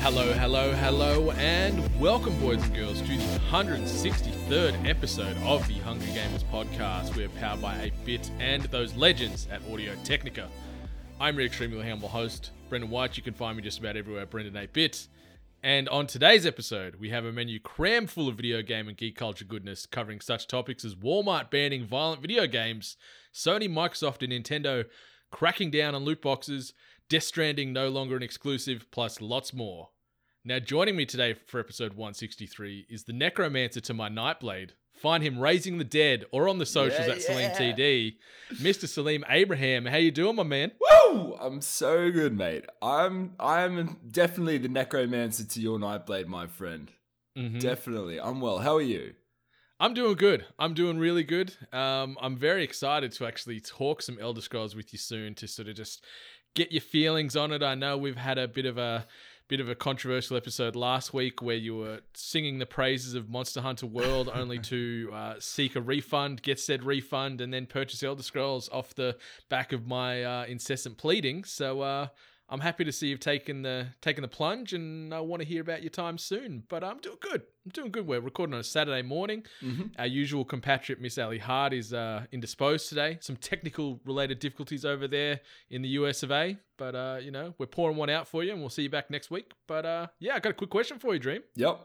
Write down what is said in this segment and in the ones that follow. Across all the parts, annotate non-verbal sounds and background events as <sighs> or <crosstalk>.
Hello, hello, hello, and welcome, boys and girls, to the 163rd episode of the Hungry Gamers podcast. We're powered by Atebit and those legends at Audio Technica. I'm your extremely humble host, Brendan White. You can find me just about everywhere, Brendan Atebit. And on today's episode, we have a menu crammed full of video game and geek culture goodness, covering such topics as Walmart banning violent video games, Sony, Microsoft, and Nintendo cracking down on loot boxes, Death Stranding no longer an exclusive, plus lots more. Now, joining me today for episode 163 is the necromancer to my Nightblade. Find him raising the dead or on the socials Yeah, at Salim yeah. TD. Mr. Salim Abraham, how you doing, my man? Woo! I'm so good, mate. I'm I'm definitely the necromancer to your nightblade, my friend. Mhm. Definitely. I'm well. How are you? I'm doing good. I'm doing really good. Um, I'm very excited to actually talk some Elder Scrolls with you soon to sort of just get your feelings on it. I know we've had a bit of a bit of a controversial episode last week where you were singing the praises of Monster Hunter World <laughs> only to uh, seek a refund, get said refund, and then purchase Elder Scrolls off the back of my uh, incessant pleading. So uh, I'm happy to see you've taken the taken the plunge, and I want to hear about your time soon. But I'm doing good. I'm doing good. We're recording on a Saturday morning. Our usual compatriot, Miss Ali Hart, is uh, indisposed today. Some technical related difficulties over there in the US of A. But, uh, you know, we're pouring one out for you and we'll see you back next week. But, uh, yeah, I got a quick question for you, Dream. Yep.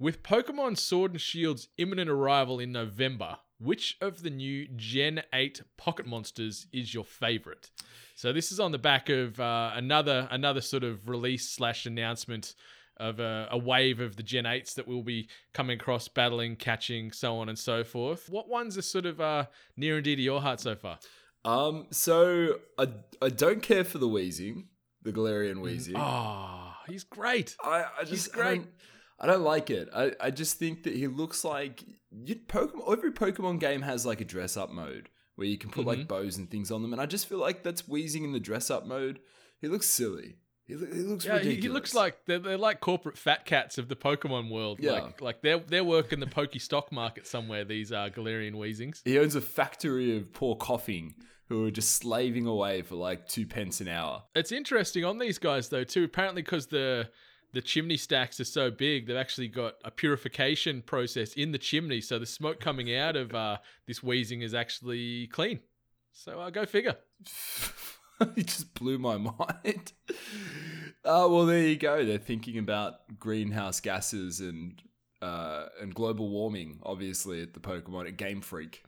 With Pokemon Sword and Shield's imminent arrival in November, which of the new Gen 8 Pocket Monsters is your favorite? So this is on the back of uh, another another sort of release slash announcement of a, a wave of the Gen 8s that we'll be coming across, battling, catching, so on and so forth. What ones are sort of uh, near and dear to your heart so far? Um, so I I don't care for the Weezing, the Galarian Weezing. Oh, he's great. I, I just He's great. I don't, I don't like it. I, I just think that he looks like you Pokemon. Every Pokemon game has like a dress up mode where you can put Mm-hmm. like bows and things on them, and I just feel like that's Weezing in the dress up mode. He looks silly. He, lo- he looks Yeah, ridiculous. he looks like they're, they're like corporate fat cats of the Pokemon world. Yeah. Like like they're they're working the Poke stock market somewhere. These uh, Galarian Weezings. he owns a factory of poor Koffing who are just slaving away for like two pence an hour. It's interesting on these guys though too. Apparently, because the the chimney stacks are so big, they've actually got a purification process in the chimney, so the smoke coming out of uh, this Weezing is actually clean. So uh, go figure. <laughs> it just blew my mind. Oh <laughs> well, there you go. They're thinking about greenhouse gases and uh, and global warming, obviously at the Pokemon at Game Freak.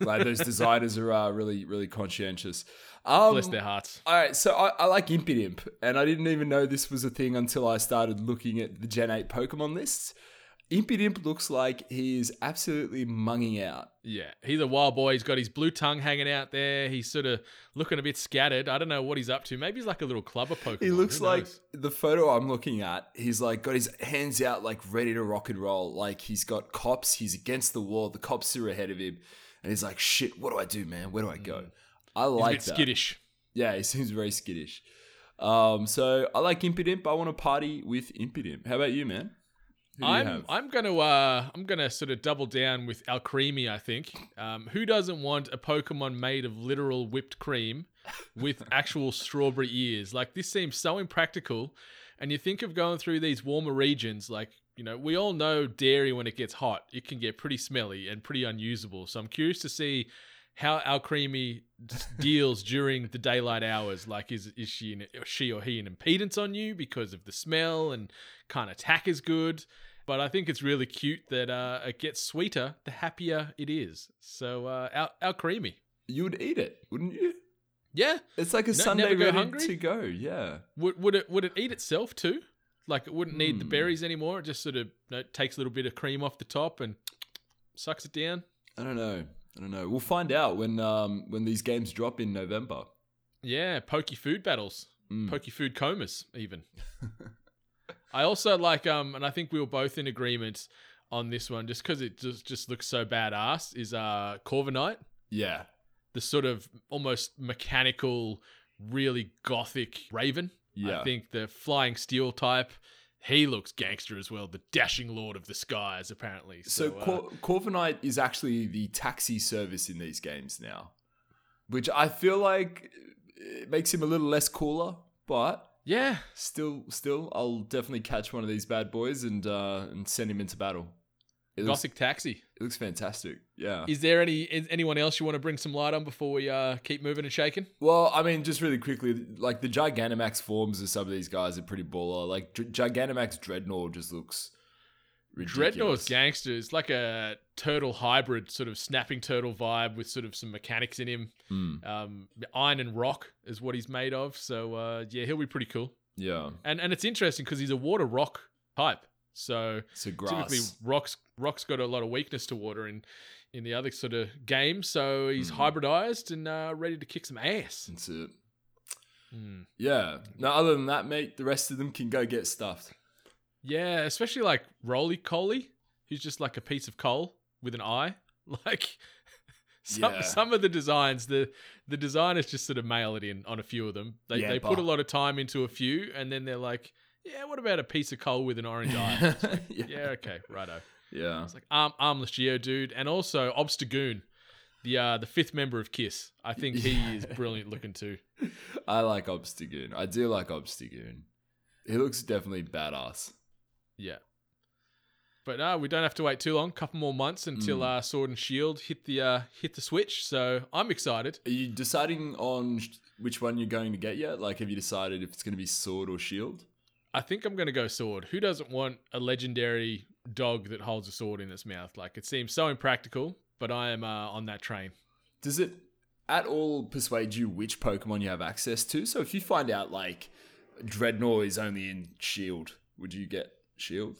Like those designers are uh, really really conscientious. Um, Bless their hearts. All right, so I, I like Impidimp, and I didn't even know this was a thing until I started looking at the Gen 8 Pokemon lists. Impidimp looks like he is absolutely munging out. Yeah, he's a wild boy. He's got his blue tongue hanging out there. He's sort of looking a bit scattered. I don't know what he's up to. Maybe he's like a little clubber Pokemon. He looks like the photo I'm looking at. He's like got his hands out, like ready to rock and roll. Like he's got cops. He's against the wall. The cops are ahead of him, and he's like, "Shit, what do I do, man? Where do I go?" I Mm. He's like a bit that. skittish. Yeah, he <laughs> seems very skittish. Um, so I like Impidimp. I want to party with Impidimp. How about you, man? Who do you I'm have? I'm gonna uh I'm gonna sort of double down with Alcremie. I think. Um, who doesn't want a Pokemon made of literal whipped cream with <laughs> actual strawberry ears? Like this seems so impractical. And you think of going through these warmer regions, like you know, we all know dairy when it gets hot, it can get pretty smelly and pretty unusable. So I'm curious to see how Alcremie deals during the daylight hours. Like, is is she an, she or he an impedance on you because of the smell and can't attack as good? But I think it's really cute that uh, it gets sweeter the happier it is. So uh, Al- Alcremie, you would eat it, wouldn't you? yeah. It's like a Ne- sundae ready hungry? to go. Yeah. Would would it would it eat itself too? Like it wouldn't need the Hmm. berries anymore. It just sort of you know, takes a little bit of cream off the top and sucks it down. I don't know. I don't know. We'll find out when um when these games drop in November. Yeah, pokey food battles, Mm. pokey food comas, even. <laughs> I also like um, and I think we were both in agreement on this one, just because it just just looks so badass. Is uh Corviknight, Yeah. the sort of almost mechanical, really gothic Raven. Yeah. I think the flying steel type. He looks gangster as well. The dashing lord of the skies, apparently. So, So, uh, Cor- Corviknight is actually the taxi service in these games now, which I feel like it makes him a little less cooler, but yeah, still, still, I'll definitely catch one of these bad boys and uh, and send him into battle. It looks, taxi. it looks fantastic. Yeah. Is there any is anyone else you want to bring some light on before we uh, keep moving and shaking? Well, I mean, just really quickly, like the Gigantamax forms of some of these guys are pretty baller. Like G- Gigantamax Drednaw just looks ridiculous. Drednaw's gangster is like a turtle hybrid, sort of snapping turtle vibe with sort of some mechanics in him. Mm, Um, iron and rock is what he's made of. So uh, yeah, he'll be pretty cool. yeah. And and it's interesting because he's a water rock type. So So typically rocks rocks got a lot of weakness to water in in the other sort of game, So he's Mhm. hybridized and uh, ready to kick some ass. That's it. Mm. Yeah. Now, other than that, mate, the rest of them can go get stuffed. Yeah, especially like Rolycoly, who's just like a piece of coal with an eye. <laughs> Like some Yeah. some of the designs, the the designers just sort of mail it in on a few of them. They Yeah, they put a lot of time into a few, and then they're like, "Yeah, what about a piece of coal with an orange eye?" <laughs> yeah. yeah, okay, righto. Yeah. It's like arm, armless Geodude, and also Obstagoon, the uh, the fifth member of Kiss. I think he Yeah. <laughs> is brilliant looking too. I like Obstagoon. I do like Obstagoon. He looks definitely badass. Yeah. But no, we don't have to wait too long. Couple more months until Mm. uh, Sword and Shield hit the uh, hit the Switch. So I'm excited. Are you deciding on sh- which one you're going to get yet? Like, have you decided if it's going to be sword or shield? I think I'm going to go Sword. Who doesn't want a legendary dog that holds a sword in its mouth? Like it seems so impractical, but I am uh, on that train. Does it at all persuade you which Pokemon you have access to? So if you find out like Drednaw is only in Shield, would you get Shield?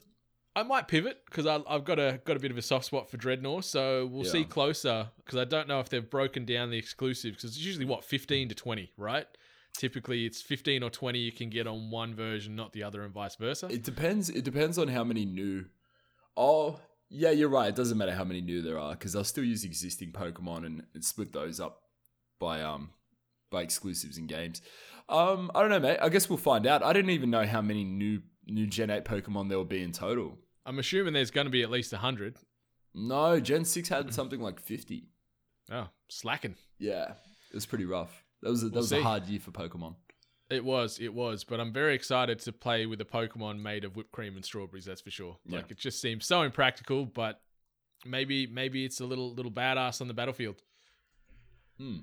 I might pivot because I've got a got a bit of a soft spot for Drednaw, so we'll see closer. Because I don't know if they've broken down the exclusives. Because it's usually what 15 to 20, right? Typically, it's 15 or 20 you can get on one version, not the other, and vice versa. It depends. It depends on how many new. Oh, yeah, you're right. It doesn't matter how many new there are because they'll still use existing Pokemon and, and split those up by um by exclusives and games. Um, I don't know, mate. I guess we'll find out. I didn't even know how many new new Gen Eight Pokemon there will be in total. I'm assuming there's going to be at least 100. No, Gen Six had something like fifty. Oh, slacking. Yeah, it was pretty rough. That was a, that We'll was a hard year for Pokemon. It was, it was, but I'm very excited to play with a Pokemon made of whipped cream and strawberries. That's for sure. Yeah. Like it just seems so impractical, but maybe maybe it's a little little badass on the battlefield. Hmm.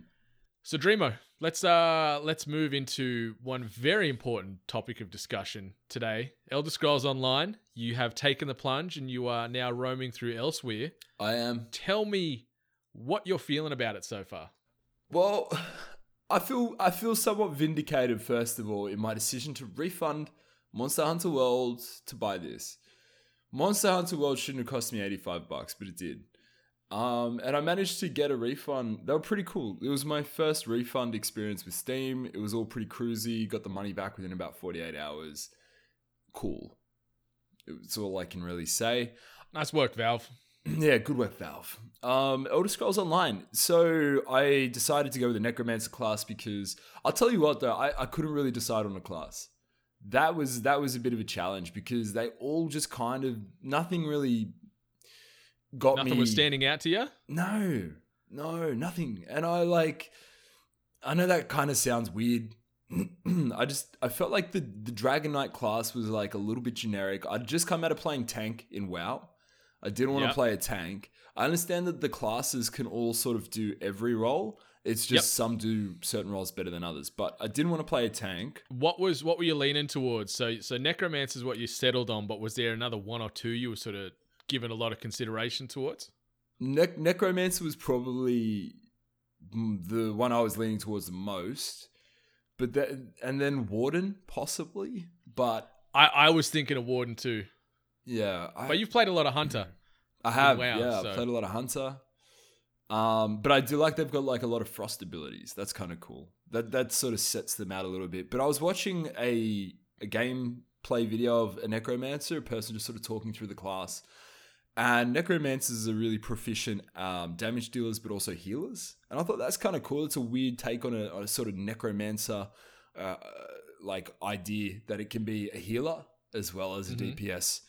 So Dreamo, let's uh let's move into one very important topic of discussion today. Elder Scrolls Online. You have taken the plunge and you are now roaming through Elsweyr. I am. Tell me what you're feeling about it so far. Well, <laughs> I feel I feel somewhat vindicated first of all in my decision to refund Monster Hunter World to buy this. Monster Hunter World shouldn't have cost me 85 bucks, but it did. Um, and I managed to get a refund. They were pretty cool. It was my first refund experience with Steam. It was all pretty cruisy. Got the money back within about 48 hours. Cool. It's all I can really say. Nice work, Valve. Yeah, good work, Valve. Um, Elder Scrolls Online. So I decided to go with the Necromancer class because I'll tell you what though, I, I couldn't really decide on a class. That was that was a bit of a challenge because they all just kind of nothing really got Nothing me. Nothing was standing out to you. No, no, nothing. And I like, I know that kind of sounds weird. <clears throat> I just, I felt like the, the Dragon Knight class was like a little bit generic. I'd just come out of playing tank in WoW. I didn't want Yep. to play a tank. I understand that the classes can all sort of do every role. It's just Yep. some do certain roles better than others. But I didn't want to play a tank. What was what were you leaning towards? So so necromancer is what you settled on, but was there another one or two you were sort of given a lot of consideration towards? Ne- Necromancer was probably the one I was leaning towards the most. But then, and then Warden possibly. But I, I was thinking of Warden too, yeah, I, but you've played a lot of Hunter. <clears throat> I have WoW, yeah, so- I've played a lot of Hunter. Um, but I do like they've got like a lot of frost abilities. That's kind of cool. That that sort of sets them out a little bit. But I was watching a a game play video of a necromancer, a person just sort of talking through the class. And necromancers are really proficient um, damage dealers, but also healers. And I thought that's kind of cool. It's a weird take on a, on a sort of necromancer uh, like idea that it can be a healer as well as a DPS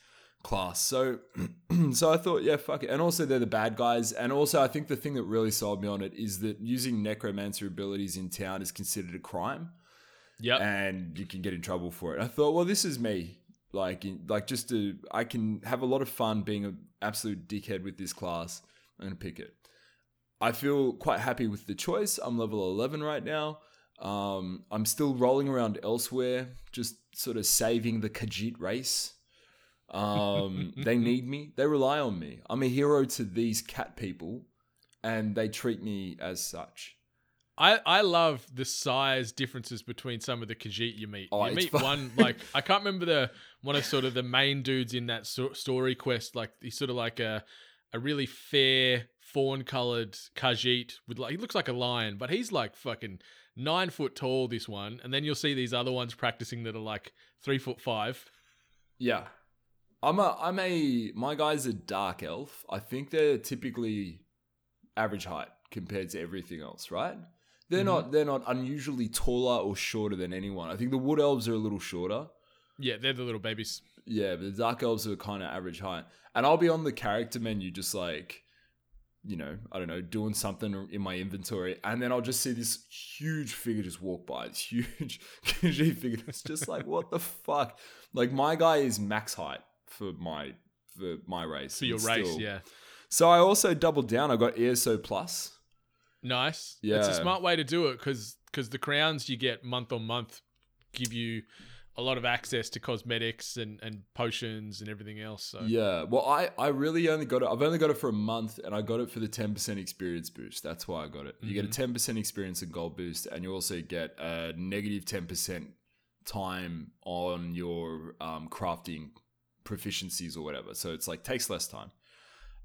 class. So, <clears throat> so I thought, yeah, fuck it. And also, they're the bad guys. And also, I think the thing that really sold me on it is that using necromancer abilities in town is considered a crime Yeah, and you can get in trouble for it. I thought, well, this is me. Like, in- like just to, I can have a lot of fun being an absolute dickhead with this class. I'm gonna pick it. I feel quite happy with the choice. I'm level 11 right now. Um, I'm still rolling around Elsweyr, just sort of saving the Khajiit race. Um, they <laughs> need me. They rely on me. I'm a hero to these cat people, and they treat me as such. I, I love the size differences between some of the Khajiit you meet. Oh, you meet fu- one <laughs> like I can't remember the one of sort of the main dudes in that so- story quest. Like he's sort of like a a really fair fawn colored Khajiit with like he looks like a lion, but he's like fucking nine foot tall. This one, and then you'll see these other ones practicing that are like three foot five. Yeah. I'm a I'm a my guy's a dark elf. I think they're typically average height compared to everything else, right? They're not mm-hmm. they're not unusually taller or shorter than anyone. I think the wood elves are a little shorter. Yeah, they're the little babies. Yeah, but the dark elves are kind of average height. And I'll be on the character menu just like you know, I don't know, doing something in my inventory, and then I'll just see this huge figure just walk by. This huge <laughs> Khajiit figure. It's just like, what the fuck? Like my guy is max height for my for my race. For your race, still- yeah. So I also doubled down. I got ESO plus. Nice. Yeah. It's a smart way to do it because because the crowns you get month on month give you a lot of access to cosmetics and, and potions and everything else. So Yeah. Well, I I really only got it. I've only got it for a month, and I got it for the ten percent experience boost. That's why I got it. You get a ten percent experience and gold boost, and you also get a negative ten percent time on your um, crafting proficiencies or whatever. So it's like takes less time.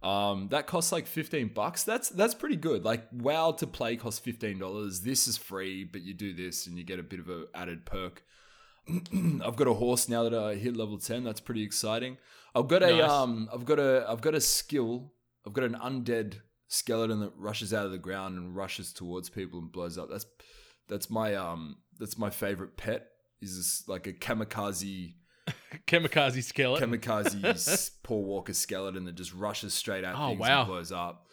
Um, that costs like fifteen bucks. That's that's pretty good. Like WoW to play costs fifteen dollars. This is free, but you do this and you get a bit of a added perk. <clears throat> I've got a horse now that I hit level ten. That's pretty exciting. I've got a Nice. um, I've got a I've got a skill. I've got an undead skeleton that rushes out of the ground and rushes towards people and blows up. That's that's my um that's my favorite pet. Is this like a kamikaze kamikaze skeleton. kamikaze <laughs> Paul Walker skeleton that just rushes straight at Oh, things wow. and blows up.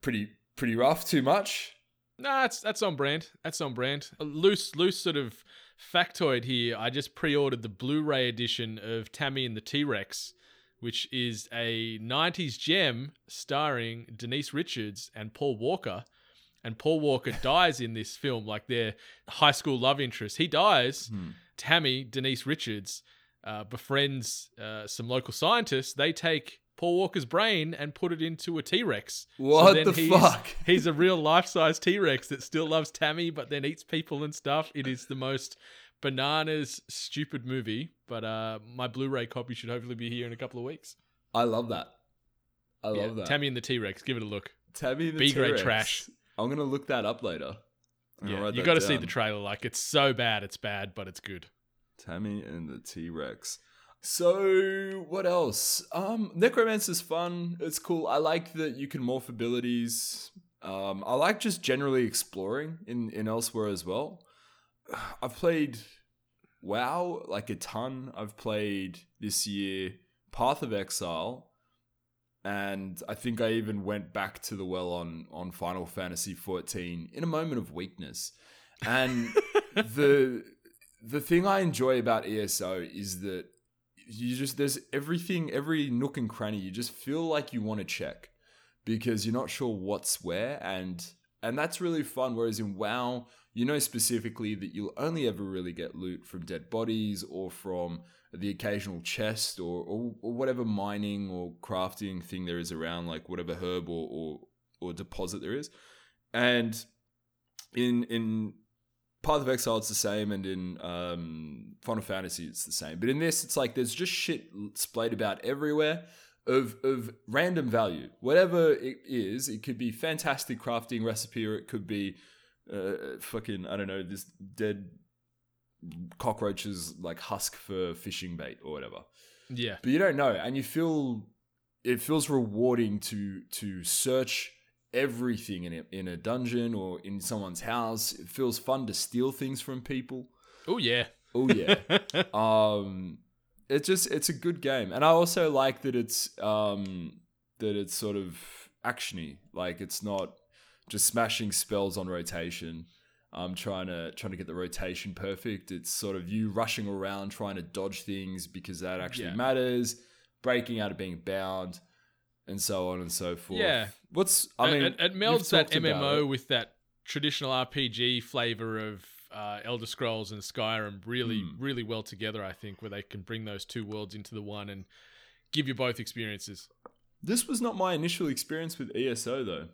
Pretty pretty rough. Too much. Nah, that's that's on brand. That's on brand. A loose, loose sort of factoid here. I just pre-ordered the Blu-ray edition of Tammy and the T-Rex, which is a '90s gem starring Denise Richards and Paul Walker. And Paul Walker <laughs> dies in this film, like their high school love interest. He dies. Hmm. Tammy, Denise Richards, uh, befriends uh, some local scientists. They take Paul Walker's brain and put it into a T Rex. What the he's, fuck? <laughs> He's a real life size T Rex that still loves Tammy, but then eats people and stuff. It is the most bananas, stupid movie. But uh, my Blu ray copy should hopefully be here in a couple of weeks. I love that. I Yeah, love that. Tammy and the T Rex. Give it a look. Tabby the B-grade T-Rex. trash. I'm gonna look that up later. Yeah, you got to see the trailer. Like it's so bad, it's bad, but it's good. Tammy and the T Rex. So what else? Um, Necromancer's fun. It's cool. I like that you can morph abilities. Um, I like just generally exploring in in Elsweyr as well. <sighs> I've played WoW like a ton. I've played this year Path of Exile, and I think I even went back to the well on on Final Fantasy 14 in a moment of weakness. And <laughs> the the thing I enjoy about ESO is that you just there's everything, every nook and cranny. You just feel like you want to check because you're not sure what's where, and and that's really fun. Whereas in WoW, you know specifically that you'll only ever really get loot from dead bodies or from the occasional chest or, or, or whatever mining or crafting thing there is around, like whatever herb or, or or deposit there is. And in in Path of Exile, it's the same, and in um, Final Fantasy, it's the same. But in this, it's like there's just shit splayed about everywhere of of random value. Whatever it is, it could be fantastic crafting recipe, or it could be uh, fucking I don't know this dead cockroaches like husk for fishing bait or whatever. Yeah. But you don't know, and you feel it feels rewarding to to search everything in a, in a dungeon or in someone's house. It feels fun to steal things from people. Oh yeah. Oh yeah. <laughs> um it's just it's a good game. And I also like that it's um that it's sort of actiony. Like it's not just smashing spells on rotation. I'm trying to trying to get the rotation perfect. It's sort of you rushing around trying to dodge things because that actually Yeah. matters, breaking out of being bound, and so on and so forth. Yeah. What's I mean it, it melds that MMO with that traditional RPG flavor of uh, Elder Scrolls and Skyrim really, Hmm. really well together. I think where they can bring those two worlds into the one and give you both experiences. This was not my initial experience with ESO though.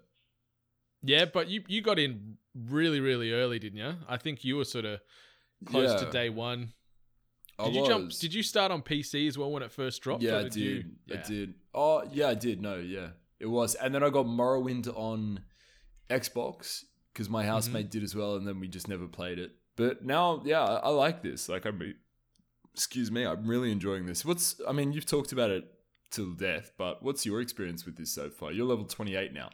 Yeah, but you you got in really, really early, didn't you? I think you were sort of close to day one. I Did you jump? Did you start on PC as well when it first dropped? Yeah, or I did. you- I yeah. did. Oh, yeah, I did. No, yeah, it was. And then I got Morrowind on Xbox because my housemate Mm-hmm. did as well, and then we just never played it. But now, yeah, I, I like this. Like, I'm. re- Excuse me, I'm really enjoying this. What's? I mean, you've talked about it till death, but what's your experience with this so far? You're level 28 now.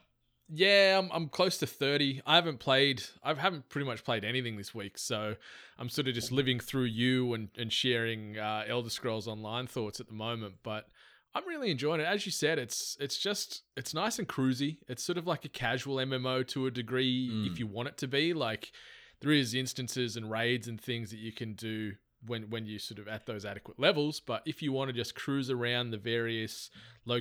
Yeah, I'm, I'm close to 30. I haven't played, I haven't pretty much played anything this week. So I'm sort of just living through you and, and sharing uh, Elder Scrolls Online thoughts at the moment. But I'm really enjoying it. As you said, it's it's just, it's nice and cruisy. It's sort of like a casual MMO to a degree if you want it to be. Like there is instances and raids and things that you can do when when you sort of at those adequate levels. But if you want to just cruise around the various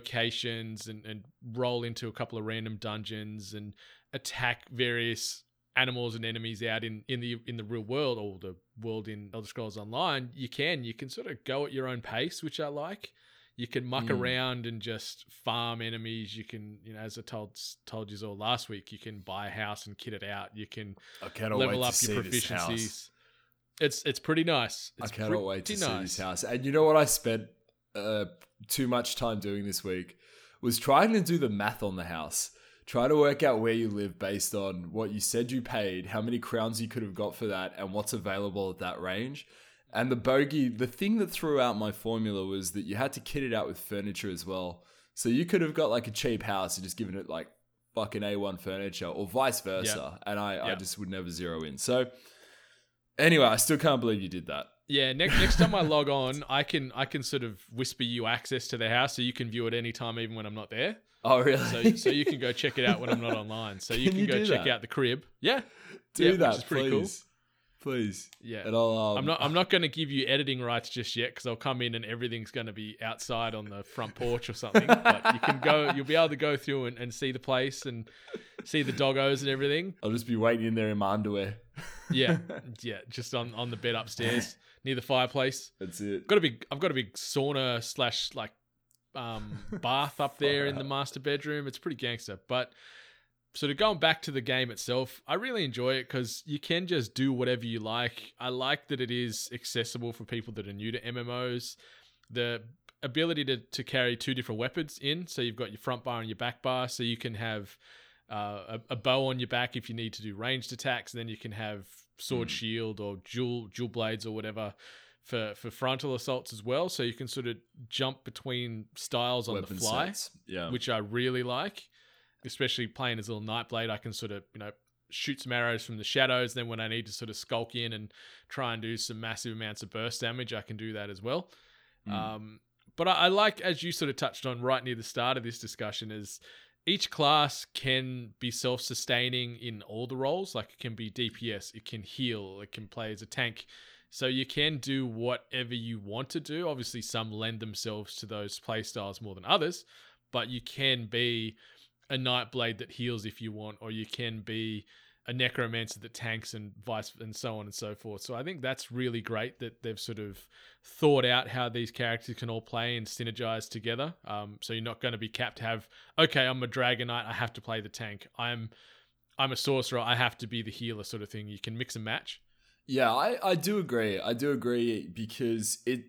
locations and, and roll into a couple of random dungeons and attack various animals and enemies out in, in the in the real world or the world in Elder Scrolls Online, you can. You can sort of go at your own pace, which I like. You can muck Mm. around and just farm enemies. You can, you know, as I told told you all last week, you can buy a house and kit it out. You can level up your see this house. proficiencies. It's it's pretty nice. It's I cannot wait to pretty see nice. this house. And you know what I spent uh, too much time doing this week was trying to do the math on the house. Try to work out where you live based on what you said you paid, how many crowns you could have got for that, and what's available at that range. And the bogey, the thing that threw out my formula was that you had to kit it out with furniture as well. So you could have got like a cheap house and just given it like fucking A1 furniture or vice versa. And I, I just would never zero in. So anyway, I still can't believe you did that. Yeah, next next time I log on, I can I can sort of whisper you access to the house so you can view it anytime even when I'm not there. Oh, really? So so you can go check it out when I'm not online. So <laughs> you Can can, you go check that? out the crib. Yeah. do yeah, that, pretty please. cool. Please. Yeah. And I'll, um, I'm not I'm not going to give you editing rights just yet because I'll come in and everything's going to be outside on the front porch or something. but you can go you'll be able to go through and, and see the place and see the doggos and everything. I'll just be waiting in there in my underwear. Yeah. <laughs> yeah, just on on the bed upstairs near the fireplace. That's it. got a big I've got a big sauna slash like um bath up there in the master bedroom. It's pretty gangster. But sort of going back to the game itself, I really enjoy it because you can just do whatever you like. I like that it is accessible for people that are new to MMOs. The ability to, to carry two different weapons in, so you've got your front bar and your back bar, so you can have uh, a, a bow on your back if you need to do ranged attacks. And then you can have sword shield or dual dual blades or whatever for for frontal assaults as well. So you can sort of jump between styles on Weapon the fly. Yeah. which I really like. Especially playing as a little nightblade, I can sort of you know shoot some arrows from the shadows. Then when I need to sort of skulk in and try and do some massive amounts of burst damage, I can do that as well. Um, but I, I like, as you sort of touched on right near the start of this discussion, is each class can be self-sustaining in all the roles. Like it can be DPS, it can heal, it can play as a tank. So you can do whatever you want to do. Obviously, some lend themselves to those playstyles more than others, but you can be a Nightblade that heals if you want, or you can be a necromancer that tanks and vice and so on and so forth. So I think that's really great that they've sort of thought out how these characters can all play and synergize together. Um, so you're not going to be capped to have okay, I'm a dragon knight, I have to play the tank. I'm I'm a sorcerer, I have to be the healer sort of thing. You can mix and match. Yeah, I, I do agree. I do agree because it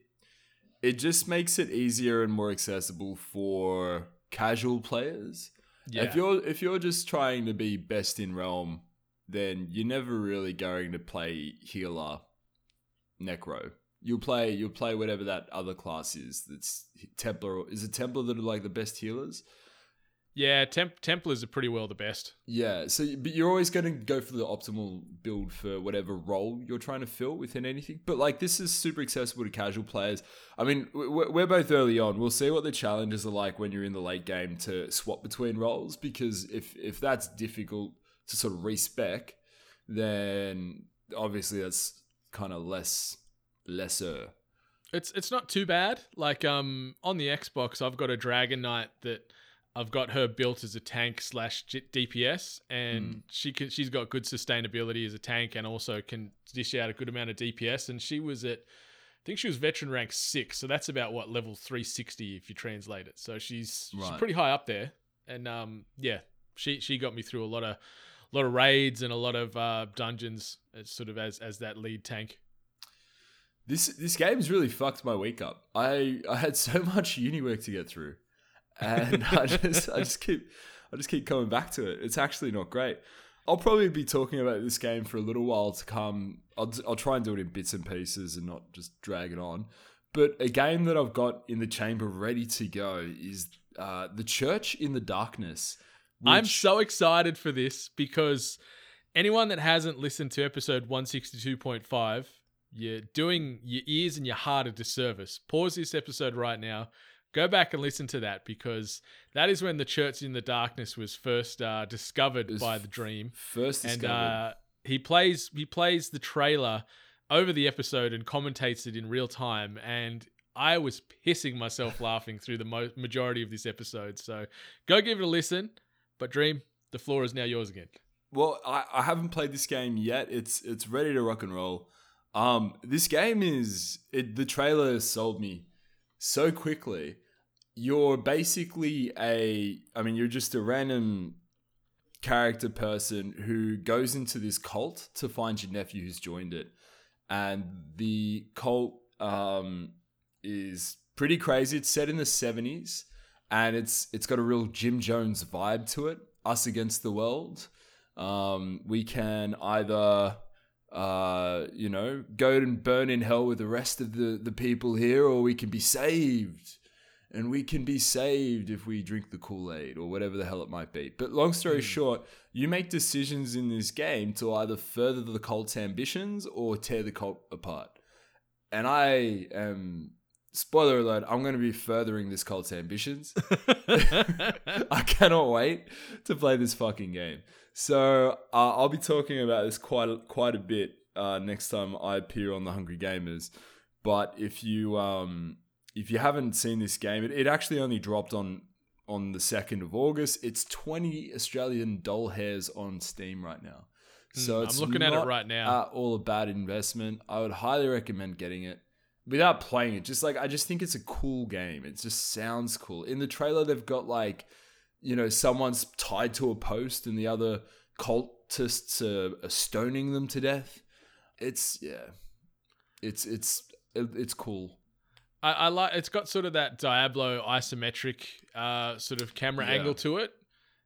it just makes it easier and more accessible for casual players. Yeah. If you're if you're just trying to be best in realm, then you're never really going to play healer Necro. You'll play you'll play whatever that other class is. That's Templar. Is it Templar that are like the best healers? Yeah, Temp- Templars are pretty well the best. Yeah. So, but you're always going to go for the optimal build for whatever role you're trying to fill within anything. But like this is super accessible to casual players. I mean, we're, we're both early on. We'll see what the challenges are like when you're in the late game to swap between roles. Because if if that's difficult to sort of respec, then obviously that's kind of less lesser. It's it's not too bad. Like um on the Xbox, I've got a Dragon Knight that I've got her built as a tank slash DPS, and she can she's got good sustainability as a tank, and also can dish out a good amount of DPS. And she was at, I think she was veteran rank six, so that's about what level three sixty if you translate it. So she's she's pretty high up there, and um yeah, she she got me through a lot of lot of raids and a lot of uh, dungeons, as sort of as as that lead tank. This this game's really fucked my week up. I I had so <laughs> much uni work to get through, and I just I just keep I just keep coming back to it. It's actually not great. I'll probably be talking about this game for a little while to come. I'll I'll try and do it in bits and pieces and not just drag it on. But a game that I've got in the chamber ready to go is uh, the Church in the Darkness. I'm so excited for this because anyone that hasn't listened to episode 162.5, you're doing your ears and your heart a disservice. Pause this episode right now. Go back and listen to that because that is when the Church in the Darkness was first uh, discovered was by the Dream, first and discovered. uh, he plays he plays the trailer over the episode and commentates it in real time. And I was pissing myself laughing through the mo- majority of this episode. So go give it a listen. But Dream, the floor is now yours again. Well, I, I haven't played this game yet. It's it's ready to rock and roll. Um, this game is it, the trailer sold me so quickly. You're basically a, I mean, you're just a random character person who goes into this cult to find your nephew who's joined it, and the cult um, is pretty crazy. It's set in the '70s, and it's it's got a real Jim Jones vibe to it. Us against the world. Um, we can either, uh, you know, go and burn in hell with the rest of the the people here, or we can be saved. And we can be saved if we drink the Kool Aid or whatever the hell it might be. But long story short, you make decisions in this game to either further the cult's ambitions or tear the cult apart. And I am, spoiler alert, I'm going to be furthering this cult's ambitions. <laughs> <laughs> I cannot wait to play this fucking game. So uh, I'll be talking about this quite a, quite a bit uh, next time I appear on the Hungry Gamers. But if you um, if you haven't seen this game, it, it actually only dropped on on the second of August. It's twenty Australian doll hairs on Steam right now. So Hmm, I'm it's looking at it right now. All a bad investment. I would highly recommend getting it without playing it. Just like I just think it's a cool game. It just sounds cool. In the trailer, they've got like you know someone's tied to a post and the other cultists are, are stoning them to death. It's yeah, it's it's it's cool. I, I like it's got sort of that Diablo isometric uh, sort of camera Yeah. angle to it.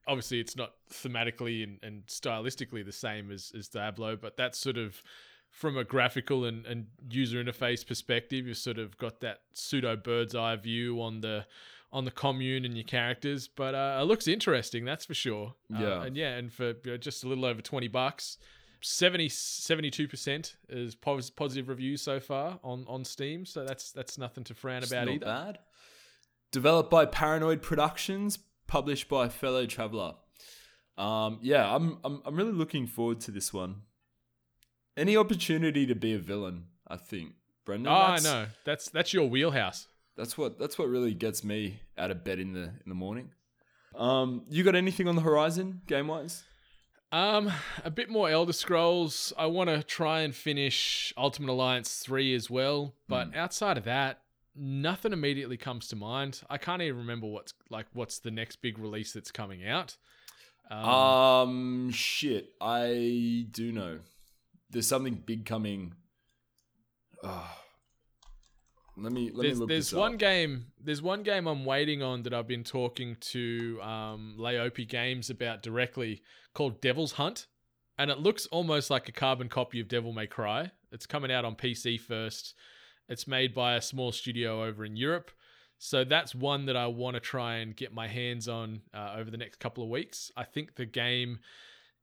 Obviously, it's not thematically and, and stylistically the same as, as Diablo, but that's sort of from a graphical and, and user interface perspective, you've sort of got that pseudo bird's eye view on the on the commune and your characters. But uh, it looks interesting, that's for sure. Uh, Yeah. and yeah, and for you know, just a little over twenty bucks. 70 72% is pos- positive reviews so far on, on Steam, so that's that's nothing to frown It's about not either. bad. Developed by Paranoid Productions, published by Fellow Traveler. Um, yeah, I'm, I'm I'm really looking forward to this one. Any opportunity to be a villain, I think, Brendan. Oh, I know. That's that's your wheelhouse. That's what that's what really gets me out of bed in the in the morning. Um, you got anything on the horizon, game wise? Um, a bit more Elder Scrolls. I want to try and finish Ultimate Alliance 3 as well, but outside of that, nothing immediately comes to mind. I can't even remember what's like what's the next big release that's coming out. Um, Um, shit, I do know. There's something big coming. Oh. Let me let there's me look there's this one up. game there's one game I'm waiting on that I've been talking to um Layopi Games about directly called Devil's Hunt and it looks almost like a carbon copy of Devil May Cry It's coming out on PC first. It's made by a small studio over in Europe. So that's one that I want to try and get my hands on uh, over the next couple of weeks. I think the game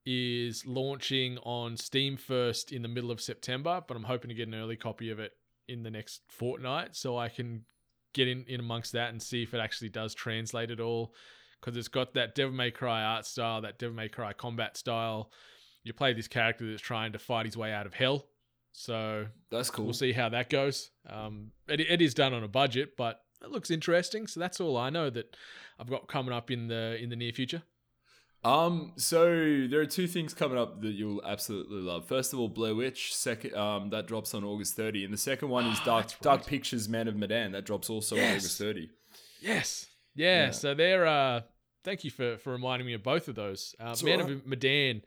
is launching on Steam first in the middle of September, but I'm hoping to get an early copy of it in the next fortnight so I can get in, in amongst that and see if it actually does translate at all. Because it's got that Devil May Cry art style, that Devil May Cry combat style. You play this character that's trying to fight his way out of hell. So That's cool. we'll see how that goes. Um, it, it is done on a budget, but it looks interesting. So that's all I know that I've got coming up in the in the near future. Um, so there are two things coming up that you'll absolutely love. First of all, Blair Witch, second um that drops on August 30, and the second one is Dark Ah, that's Dark. Pictures Man of Medan. That drops also on Yes. August 30. Yes. Yeah. Yeah. So they're uh thank you for for reminding me of both of those. Uh, Man alright. of Medan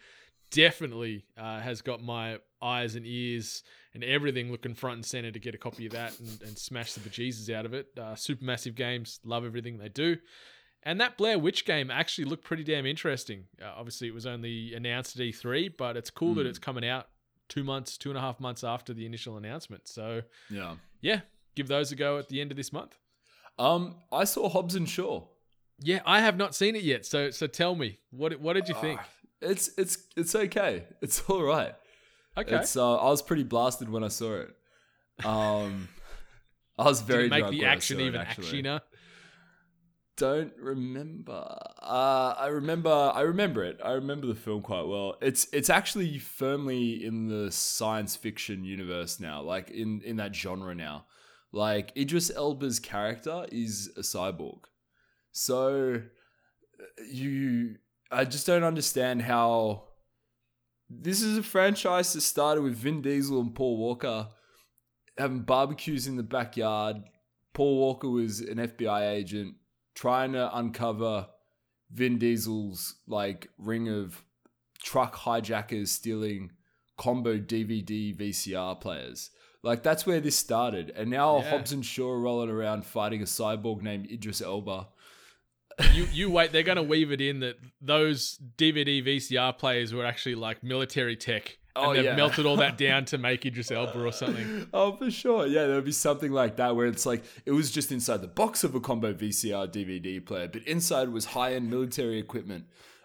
definitely uh, has got my eyes and ears and everything looking front and center to get a copy of that and, and smash the bejesus out of it. Uh, supermassive games, love everything they do. And that Blair Witch game actually looked pretty damn interesting. Uh, obviously, it was only announced at E3, but it's cool that Hmm. it's coming out two months, two and a half months after the initial announcement. So, Yeah. yeah, give those a go at the end of this month. Um, I saw Hobbs and Shaw. Yeah, I have not seen it yet. So so tell me, what what did you think? Ah, It's it's it's okay. <laughs> It's all right. Okay. It's uh, I was pretty blasted when I saw it. Um, <laughs> I was very did it make the action even actually. actioner? Don't remember. Uh, I remember. I remember it. I remember the film quite well. It's it's actually firmly in the science fiction universe now, like in in that genre now. Like Idris Elba's character is a cyborg, so you. I just don't understand how. This is a franchise that started with Vin Diesel and Paul Walker having barbecues in the backyard. Paul Walker was an FBI agent trying to uncover Vin Diesel's like ring of truck hijackers stealing combo DVD VCR players. Like that's where this started, and now Yeah. Hobbs and Shaw are rolling around fighting a cyborg named Idris Elba. you you wait. They're gonna weave it in that those DVD VCR players were actually like military tech, and Oh, they've yeah. melted all that down to make Idris Elba or <laughs> something. Oh, for sure. Yeah, there'll be something like that where it's like it was just inside the box of a combo VCR DVD player, but inside was high end military equipment,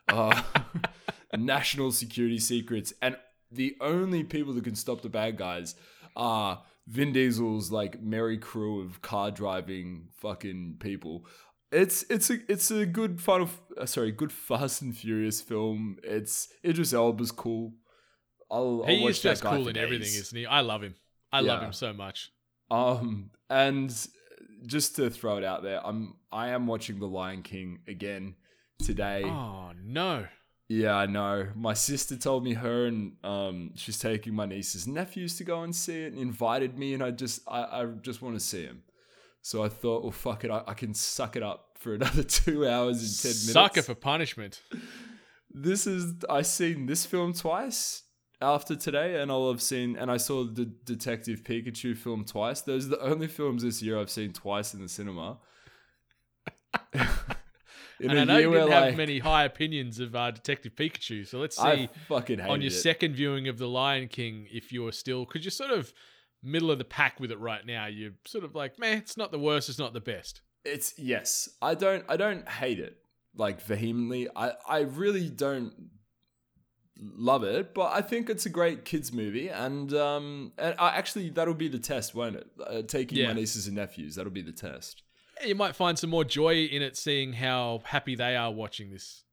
uh, <laughs> national security secrets, and the only people that can stop the bad guys are Vin Diesel's like merry crew of car driving fucking people. It's it's a it's a good final uh, sorry good Fast and Furious film. It's Idris Elba's cool. I'll, I'll he is just cool in everything, days. isn't he? I love him. I love him so much. Um, and just to throw it out there, I'm I am watching The Lion King again today. Oh no. Yeah, I know. My sister told me her and um she's taking my nieces and nephews to go and see it and invited me, and I just I, I just want to see him. So I thought, well, fuck it, I, I can suck it up for another <laughs> two hours and ten minutes. Sucker for punishment. this is I seen this film twice after today, and I'll have seen and I saw the Detective Pikachu film twice. Those are the only films this year I've seen twice in the cinema. <laughs> in and I know you didn't have like, many high opinions of uh, Detective Pikachu, so let's see I fucking on your it. second viewing of The Lion King if you're still because you're sort of middle of the pack with it right now. You're sort of like, man, it's not the worst, it's not the best. It's yes, I don't I don't hate it like vehemently. I I really don't love it, but I think it's a great kids movie, and um, and I, actually that'll be the test, won't it? Uh, taking Yeah. my nieces and nephews, that'll be the test. Yeah, You might find some more joy in it, seeing how happy they are watching this.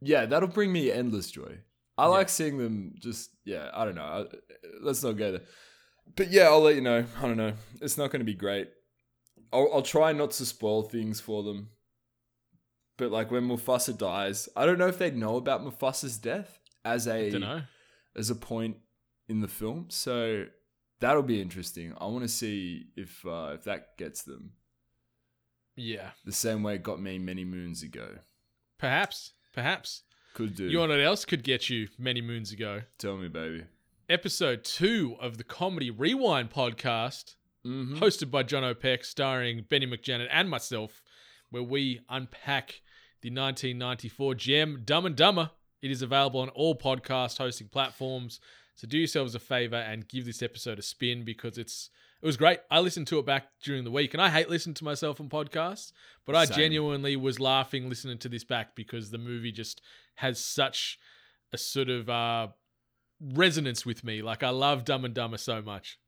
Yeah, that'll bring me endless joy. I like seeing them just, yeah, I don't know. I, let's not go there. But yeah, I'll let you know. I don't know. It's not going to be great. I'll, I'll try not to spoil things for them. But like when Mufasa dies, I don't know if they'd know about Mufasa's death as a as a point in the film. So that'll be interesting. I want to see if uh, if that gets them Yeah, the same way it got me many moons ago. perhaps, perhaps. Could do. You know what else could get you many moons ago? Tell me, baby. Episode two of the Comedy Rewind podcast, Mm-hmm. hosted by John O'Peck, starring Benny McJanet and myself, where we unpack the 1994 gem Dumb and Dumber. It is available on all podcast hosting platforms So do yourselves a favor and give this episode a spin because it's it was great. I listened to it back during the week, and I hate listening to myself on podcasts, but I genuinely was laughing listening to this back because the movie just has such a sort of uh, resonance with me. Like I love Dumb and Dumber so much.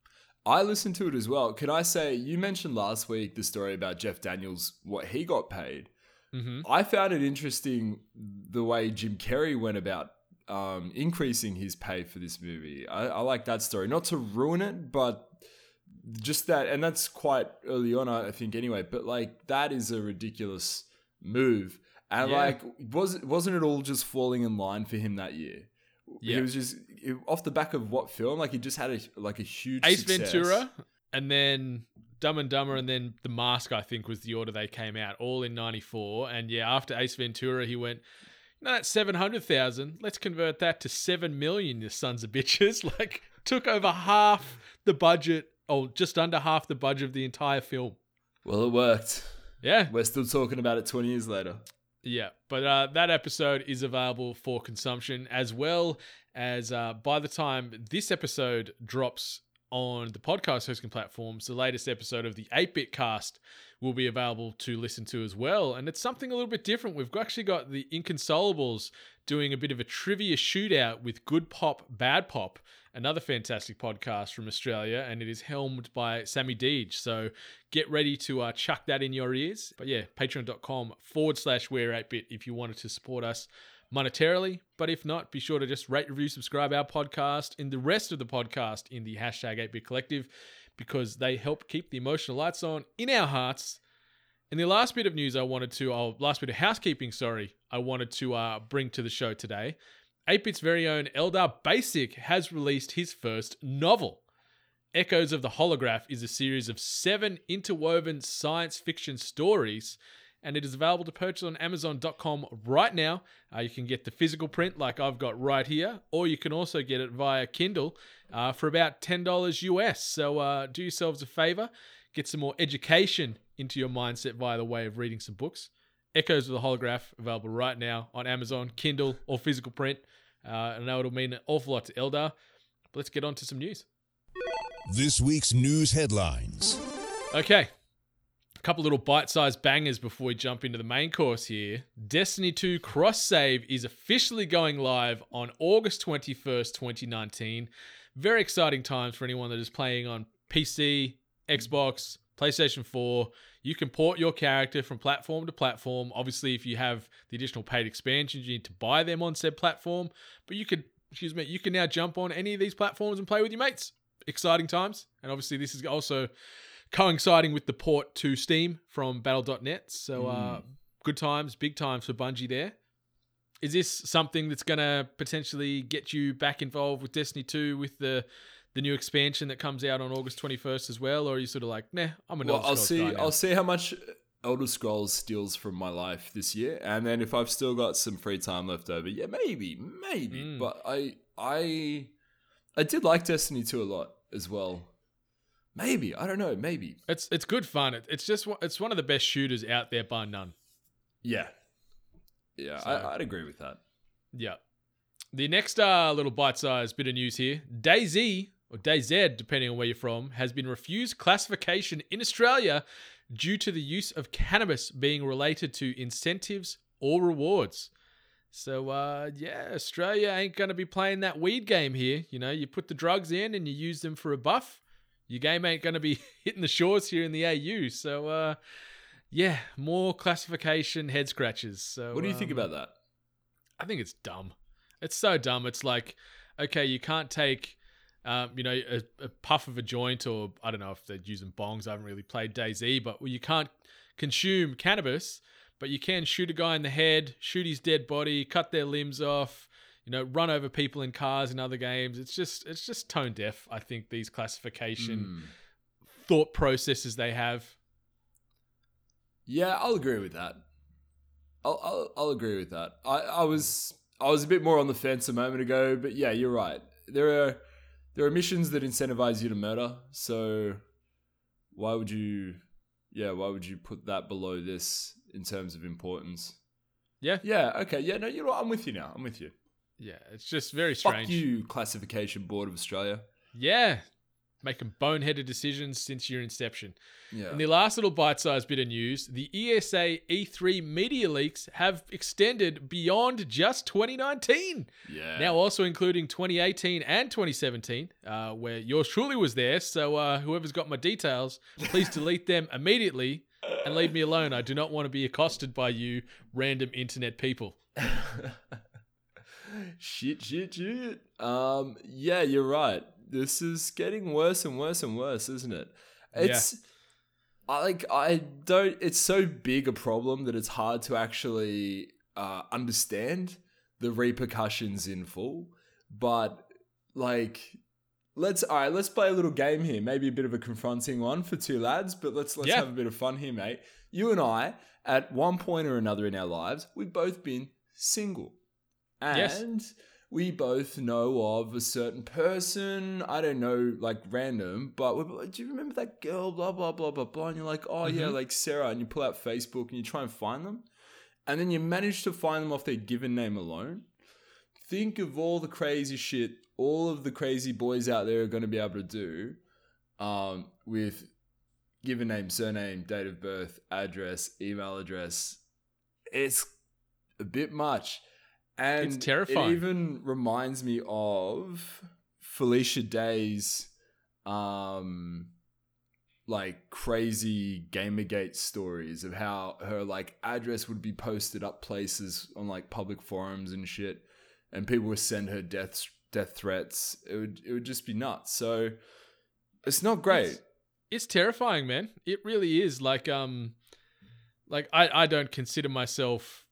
I listened to it as well. Can I say you mentioned last week the story about Jeff Daniels, what he got paid. Hmm I found it interesting the way Jim Carrey went about um, increasing his pay for this movie. I, I like that story. Not to ruin it, but just that, and that's quite early on, I think, anyway. But like that is a ridiculous move, and Yeah. like was wasn't it all just falling in line for him that year? Yeah. He was just it- off the back of what film? Like he just had a like a huge Ace success. Ventura, and then Dumb and Dumber, and then The Mask. I think was the order they came out, all in '94. And yeah, after Ace Ventura, he went. No, that's seven hundred thousand. Let's convert that to seven million. You sons of bitches! <laughs> Like took over half the budget, or just under half the budget of the entire film. Well, it worked. Yeah, We're still talking about it 20 years later. Yeah, but uh, that episode is available for consumption as well as uh, by the time this episode drops on the podcast hosting platforms, the latest episode of the Atebit Cast will be available to listen to as well. And it's something a little bit different. We've actually got the Inconsolables doing a bit of a trivia shootout with Good Pop, Bad Pop, another fantastic podcast from Australia, and it is helmed by Sammy Deej. So get ready to uh, chuck that in your ears. But yeah, patreon.com forward slash we're atebit if you wanted to support us monetarily. But if not, be sure to just rate, review, subscribe our podcast and the rest of the podcast in the hashtag Atebit collective because they help keep the emotional lights on in our hearts. And the last bit of news I wanted to, oh, last bit of housekeeping, sorry, I wanted to uh, bring to the show today. Atebit's very own Eldar Basic has released his first novel. Echoes of the Holograph is a series of seven interwoven science fiction stories, and it is available to purchase on Amazon.com right now. Uh, you can get the physical print, like I've got right here, or you can also get it via Kindle uh, for about $10 US. So uh, do yourselves a favor, get some more education into your mindset via the way of reading some books. Echoes of the Holograph available right now on Amazon, Kindle, or physical print. Uh, I know it'll mean an awful lot to Eldar. But let's get on to some news. This week's news headlines. Okay. Couple little bite sized bangers before we jump into the main course here. Destiny 2 Cross Save is officially going live on August 21st, 2019. Very exciting times for anyone that is playing on PC, Xbox, PlayStation 4. You can port your character from platform to platform. Obviously, if you have the additional paid expansions, you need to buy them on said platform. But you could, excuse me, you can now jump on any of these platforms and play with your mates. Exciting times. And obviously, this is also coinciding with the port to Steam from Battle.net. So, uh, good times, big times for Bungie there. Is this something that's going to potentially get you back involved with Destiny 2 with the the new expansion that comes out on August 21st as well? Or are you sort of like, nah, I'm an Well, Elder I'll see. I'll see how much Elder Scrolls steals from my life this year, and then if I've still got some free time left over, yeah, maybe, maybe. Mm. But I, I, I did like Destiny 2 a lot as well. Maybe I don't know. Maybe It's it's good fun. It, it's just one- it's one of the best shooters out there, by none. yeah, yeah. So- I, I'd agree with that. Yeah. The next uh, little bite-sized bit of news here: DayZ or DayZ, depending on where you're from, has been refused classification in Australia due to the use of cannabis being related to incentives or rewards. So uh, yeah, Australia ain't gonna be playing that weed game here. You know, you put the drugs in and you use them for a buff. Your game ain't gonna be <laughs> hitting the shores here in the AU. So uh, yeah, more classification head scratches. So What do you think um, about that? I think it's dumb. It's so dumb. It's like, okay, you can't take, um, you know, a, a puff of a joint, or I don't know if they're using bongs. I haven't really played DayZ, but you can't consume cannabis, but you can shoot a guy in the head, shoot his dead body, cut their limbs off, you know, run over people in cars in other games. It's just, it's just tone deaf. I think these classification Hmm. thought processes they have. Yeah, I'll agree with that. I'll, I'll I'll agree with that. I, I was I was a bit more on the fence a moment ago, but yeah, you're right. There are there are missions that incentivize you to murder, so why would you yeah, why would you put that below this in terms of importance? Yeah. Yeah, okay. Yeah, no, you're right. I'm with you now. I'm with you. Yeah, it's just very strange. Fuck you, Classification Board of Australia. Yeah, making boneheaded decisions since your inception. Yeah. And the last little bite-sized bit of news: the ESA E3 media leaks have extended beyond just 2019. yeah. Now also including 2018 and 2017, uh, where yours truly was there. So uh, whoever's got my details, please <laughs> delete them immediately and leave me alone. I do not want to be accosted by you, random internet people. <laughs> shit, shit, shit. Um, yeah, you're right. This is getting worse and worse and worse, isn't it? It's I like I don't. It's so big a problem that it's hard to actually uh, understand the repercussions in full. But like, let's all right. Let's play a little game here. Maybe a bit of a confronting one for two lads, but let's let's Yeah. have a bit of fun here, mate. You and I, at one point or another in our lives, we've both been single, and Yes. we both know of a certain person. I don't know, like random, but do you remember that girl? Blah blah blah blah blah. And you're like, oh yeah, Mhm. like Sarah, and you pull out Facebook and you try and find them, and then you manage to find them off their given name alone. Think of all the crazy shit all of the crazy boys out there are going to be able to do um, with given name, surname, date of birth, address, email address. It's a bit much. And It's terrifying. It even reminds me of Felicia Day's um like crazy Gamergate stories of how her like address would be posted up places on like public forums and shit and people would send her death death threats. It would it would just be nuts. So it's not great. It's, it's terrifying, man. It really is. Like, um, like I, I don't consider myself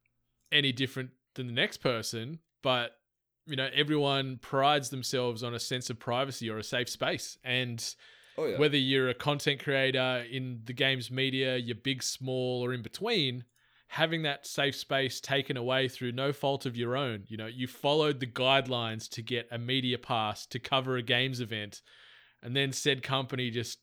any different than the next person, but you know, everyone prides themselves on a sense of privacy or a safe space. And oh yeah. whether you're a content creator in the games media, you're big, small, or in between, having that safe space taken away through no fault of your own. You know, you followed the guidelines to get a media pass to cover a games event, and then said company just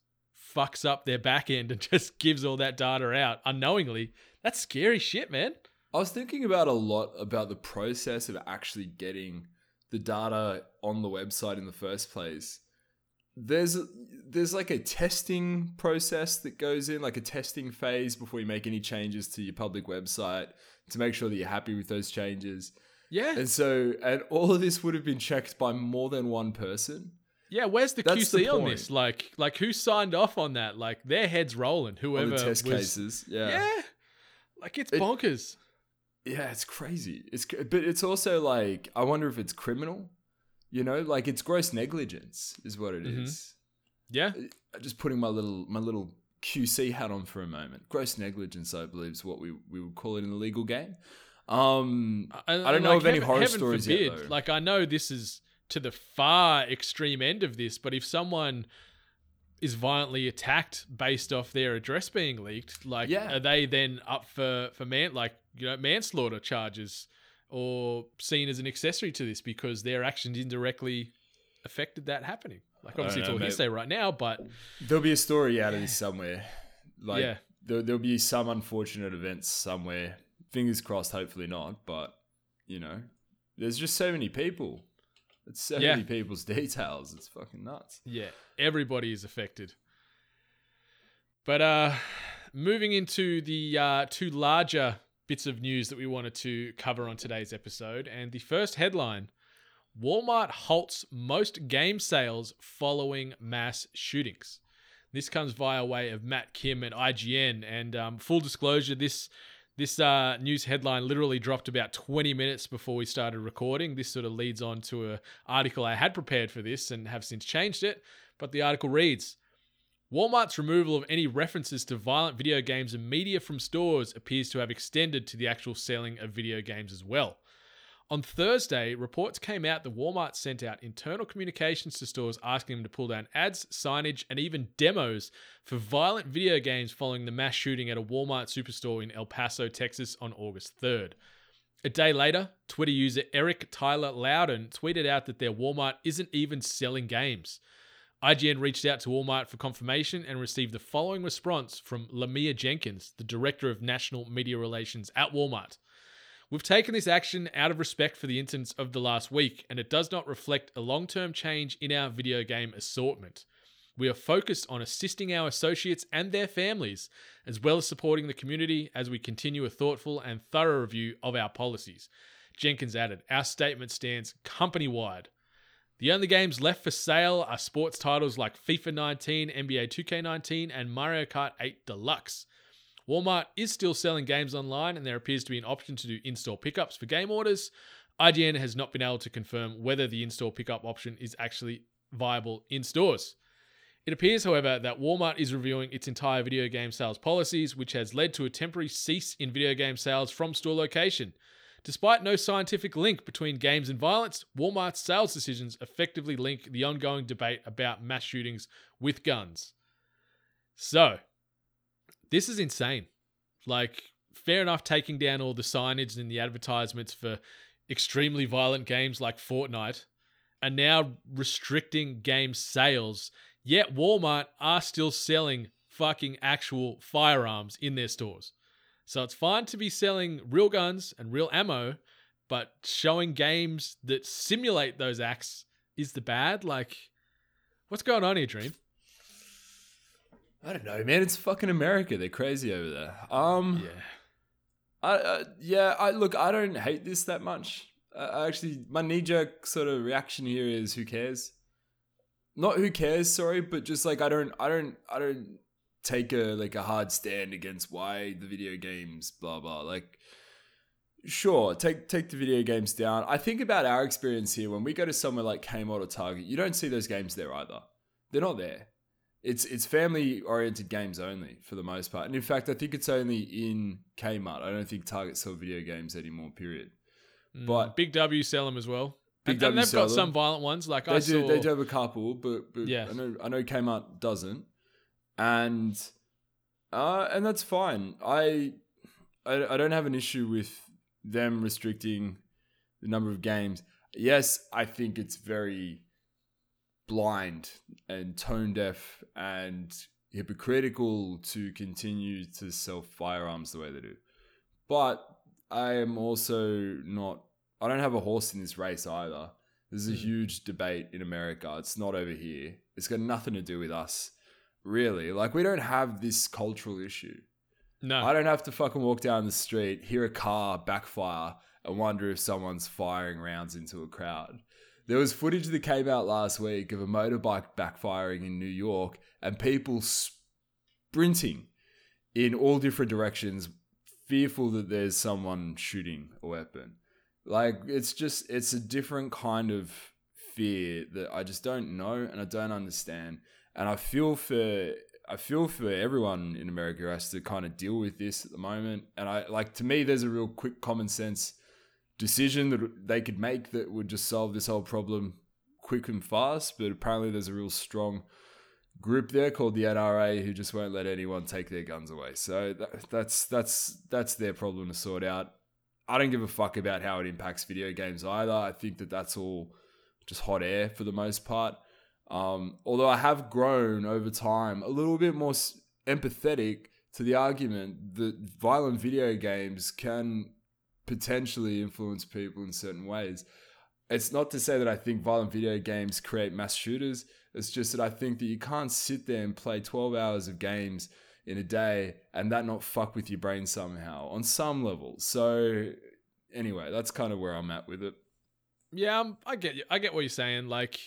fucks up their back end and <laughs> just gives all that data out unknowingly. That's scary shit, man. I was thinking about a lot about the process of actually getting the data on the website in the first place. There's there's like a testing process that goes in, like a testing phase before you make any changes to your public website to make sure that you're happy with those changes. Yeah. And so, and all of this would have been checked by more than one person. Yeah, where's the That's the QC on this? Like like who signed off on that? Like their heads rolling. On Whoever the test was, cases, yeah. Yeah. Like it's It- bonkers. Yeah, it's crazy. It's but it's also like I wonder if it's criminal. You know, like it's gross negligence is what it is. Mhm. Yeah. Uh, Just putting my little my little QC hat on for a moment. Gross negligence, I believe, is what we we would call it in the legal game. Um, And- I don't and, know like, of any heaven- horror stories forbid, yet. Though. Like I know this is to the far extreme end of this, but if someone is violently attacked based off their address being leaked, like Yeah. are they then up for for man like you know manslaughter charges or seen as an accessory to this because their actions indirectly affected that happening? Like obviously it's know, all hearsay right now, but there'll be a story out of this somewhere. Like Yeah. there, there'll be some unfortunate events somewhere. Fingers crossed. Hopefully not. But you know, there's just so many people. It's so Yeah. many people's <laughs> details. It's fucking nuts. Yeah, everybody is affected. But uh moving into the uh two larger bits of news that we wanted to cover on today's episode and the first headline Walmart halts most game sales following mass shootings. This comes via way of Matt Kim at IGN and um, full disclosure this this uh, news headline literally dropped about 20 minutes before we started recording. This sort of leads on to a article I had prepared for this and have since changed it. But the article reads Walmart's removal of any references to violent video games and media from stores appears to have extended to the actual selling of video games as well. On Thursday, reports came out that Walmart sent out internal communications to stores asking them to pull down ads, signage, and even demos for violent video games following the mass shooting at a Walmart superstore in El Paso, Texas on August 3rd. A day later, Twitter user Eric Tyler Loudon tweeted out that their Walmart isn't even selling games. IGN reached out to Walmart for confirmation and received the following response from LeMia Jenkins, the Director of National Media Relations at Walmart. We've taken this action out of respect for the incidents of the last week, and it does not reflect a long term change in our video game assortment. We are focused on assisting our associates and their families, as well as supporting the community as we continue a thoughtful and thorough review of our policies. Jenkins added, Our statement stands company wide. The only games left for sale are sports titles like FIFA 19, NBA 2K19, and Mario Kart 8 Deluxe. Walmart is still selling games online, and there appears to be an option to do in store pickups for game orders. IGN has not been able to confirm whether the in store pickup option is actually viable in stores. It appears, however, that Walmart is reviewing its entire video game sales policies, which has led to a temporary cease in video game sales from store location. Despite no scientific link between games and violence, Walmart's sales decisions effectively link the ongoing debate about mass shootings with guns. So, this is insane. Like, fair enough taking down all the signage and the advertisements for extremely violent games like Fortnite, and now restricting game sales. Yet Walmart are still selling fucking actual firearms in their stores. So it's fine to be selling real guns and real ammo, but showing games that simulate those acts is the bad. Like, what's going on here, Dream? I don't know, man. It's fucking America. They're crazy over there. Um, Yeah. I, uh, yeah, I look. I don't hate this that much. I actually, my knee jerk sort of reaction here is who cares? Not who cares, sorry, but just like I don't, I don't, I don't take a like a hard stand against why the video games, blah blah. Like, sure, take take the video games down. I think about our experience here when we go to somewhere like Kmart or Target. You don't see those games there either. They're not there. It's it's family oriented games only for the most part. And in fact, I think it's only in Kmart. I don't think Target sell video games anymore. Period. But Mm, Big W sell them as well. Big and, W and they've got some violent ones. Like they I do saw. they do have a couple, but, but Yeah. I know I know Kmart doesn't, and uh, and that's fine. I, I I don't have an issue with them restricting the number of games. Yes, I think it's very blind and tone deaf and hypocritical to continue to sell firearms the way they do. But I am also not I don't have a horse in this race either. There's a huge debate in America. It's not over here. It's got nothing to do with us. Really. Like we don't have this cultural issue. no. I don't have to fucking walk down the street, hear a car backfire, and wonder if someone's firing rounds into a crowd. There was footage that came out last week of a motorbike backfiring in New York and people sprinting in all different directions, fearful that there's someone shooting a weapon. Like, it's just, it's a different kind of fear that I just don't know and I don't understand. And I feel for I feel for everyone in America who has to kind of deal with this at the moment. And I like to me, there's a real quick common sense decision that they could make that would just solve this whole problem quick and fast. But apparently, there's a real strong group there called the NRA who just won't let anyone take their guns away. So that, that's that's that's their problem to sort out. I don't give a fuck about how it impacts video games either. I think that that's all just hot air for the most part. Um, although I have grown over time a little bit more empathetic to the argument that violent video games can potentially influence people in certain ways. It's not to say that I think violent video games create mass shooters. It's just that I think that you can't sit there and play 12 hours of games in a day and that not fuck with your brain somehow on some level. So, anyway, that's kind of where I'm at with it. Yeah, I get you. I get what you're saying. Like,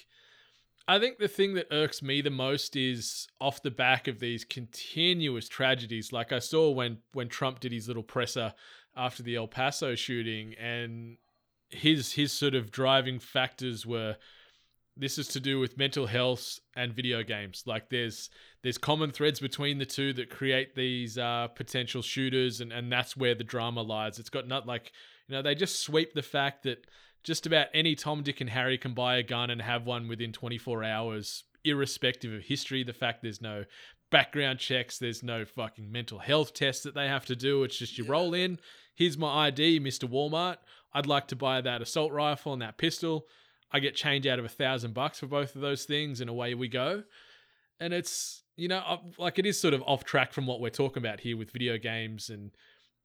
I think the thing that irks me the most is off the back of these continuous tragedies. Like I saw when when Trump did his little presser after the El Paso shooting, and his his sort of driving factors were this is to do with mental health and video games. Like there's there's common threads between the two that create these uh, potential shooters, and and that's where the drama lies. It's got not like you know they just sweep the fact that just about any Tom, Dick, and Harry can buy a gun and have one within 24 hours, irrespective of history. The fact there's no background checks, there's no fucking mental health tests that they have to do. It's just you roll in, here's my ID, Mr. Walmart. I'd like to buy that assault rifle and that pistol. I get change out of a thousand bucks for both of those things, and away we go. And it's, you know, uh, like it is sort of off track from what we're talking about here with video games and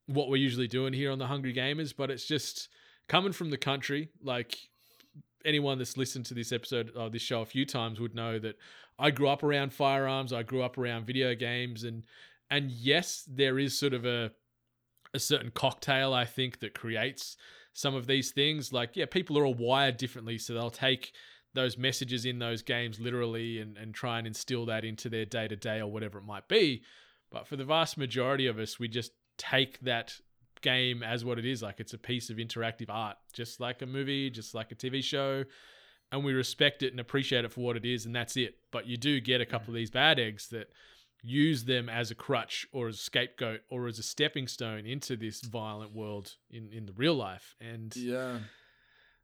what we're usually doing here on the Hungry Gamers, but it's just coming from the country. Like anyone that's listened to this episode of this show a few times would know that I grew up around firearms. I grew up around video games, and and yes, there is sort of a a certain cocktail I think that creates some of these things. Like yeah, people are all wired differently, so they'll take those messages in those games literally and, and try and instill that into their day to day or whatever it might be. But for the vast majority of us, we just take that game as what it is like it's a piece of interactive art just like a movie just like a tv show and we respect it and appreciate it for what it is and that's it but you do get a couple of these bad eggs that use them as a crutch or as a scapegoat or as a stepping stone into this violent world in in the real life and Yeah.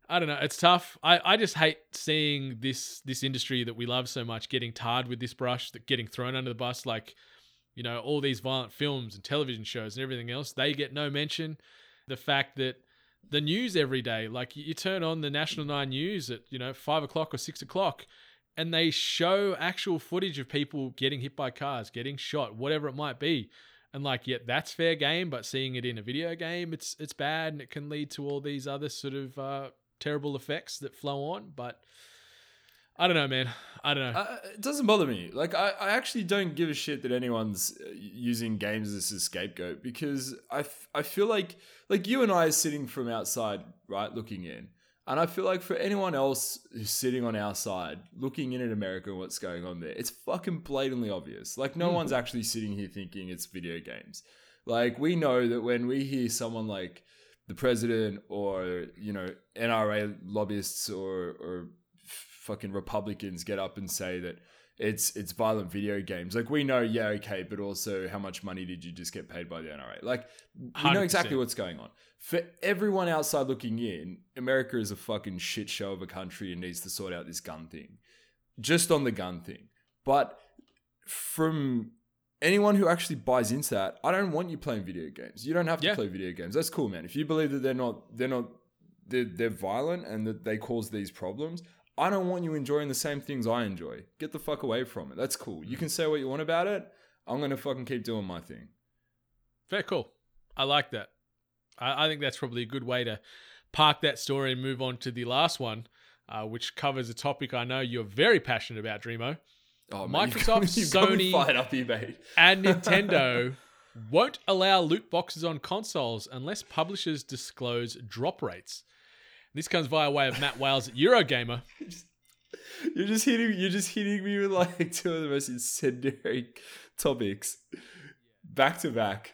I don't know. It's tough. I, I just hate seeing this this industry that we love so much getting tarred with this brush, that getting thrown under the bus. Like, you know, all these violent films and television shows and everything else, they get no mention. The fact that the news every day, like you turn on the National Nine News at you know five o'clock or six o'clock, and they show actual footage of people getting hit by cars, getting shot, whatever it might be. And like, yeah, that's fair game, but seeing it in a video game, it's it's bad, and it can lead to all these other sort of uh, terrible effects that flow on. But I don't know, man. I don't know. Uh, it doesn't bother me. Like I, I actually don't give a shit that anyone's uh, using games as a scapegoat because I, f- I feel like like you and I are sitting from outside, right, looking in, and I feel like for anyone else who's sitting on our side, looking in at America and what's going on there, it's fucking blatantly obvious. Like no one's actually sitting here thinking it's video games. Like we know that when we hear someone like the president or you know NRA lobbyists or or fucking Republicans get up and say that it's it's violent video games. Like we know, yeah, okay, but also how much money did you just get paid by the NRA? Like we know 100%. exactly what's going on. For everyone outside looking in, America is a fucking shit show of a country and needs to sort out this gun thing. Just on the gun thing. But from anyone who actually buys into that, I don't want you playing video games. You don't have to Yeah. play video games. That's cool, man. If you believe that they're not they're not they're, they're violent and that they cause these problems, I don't want you enjoying the same things I enjoy. Get the fuck away from it. That's cool. You can say what you want about it. I'm gonna fucking keep doing my thing. Fair cool. I like that. I, I think that's probably a good way to park that story and move on to the last one, uh, which covers a topic I know you're very passionate about, Dreamo. Oh, Microsoft, you've got <laughs> Sony- up. And <laughs> Nintendo won't allow loot boxes on consoles unless publishers disclose drop rates. This comes via way of Matt Wales at Eurogamer. <laughs> You're just hitting. You're just hitting me with like <laughs> two of the most incendiary topics, back to back.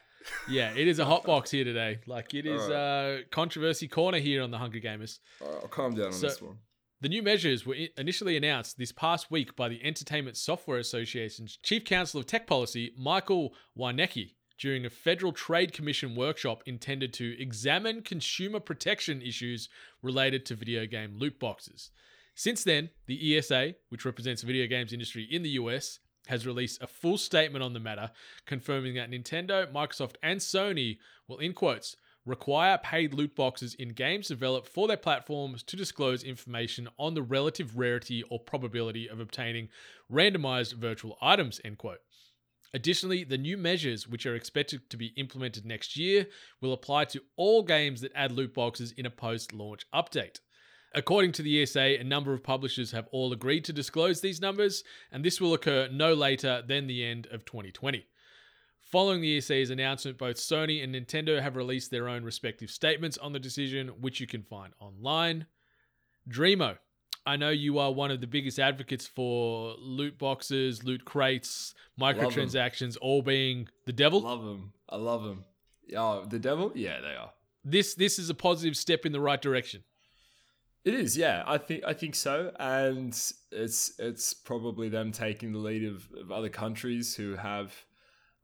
Yeah, it is a hot box here today. Like it is All uh, controversy corner here on the Hungry Gamers. Right, I'll calm down on So- this one. The new measures were initially announced this past week by the Entertainment Software Association's Chief Counsel of Tech Policy, Michael Warnecke, during a Federal Trade Commission workshop intended to examine consumer protection issues related to video game loot boxes. Since then, the ESA, which represents the video games industry in the US, has released a full statement on the matter, confirming that Nintendo, Microsoft, and Sony will, in quotes, require paid loot boxes in games developed for their platforms to disclose information on the relative rarity or probability of obtaining randomized virtual items, end quote. Additionally, the new measures, which are expected to be implemented next year, will apply to all games that add loot boxes in a post launch update. According to the ESA, a number of publishers have all agreed to disclose these numbers, and this will occur no later than the end of 2020. Following the ESA's announcement, both Sony and Nintendo have released their own respective statements on the decision, which you can find online. Dreamo, I know you are one of the biggest advocates for loot boxes, loot crates, microtransactions, all being the devil. I love them. I love them. Oh, the devil? Yeah, they are. This this is a positive step in the right direction. It is, yeah. I think I think so, and it's it's probably them taking the lead of, of other countries who have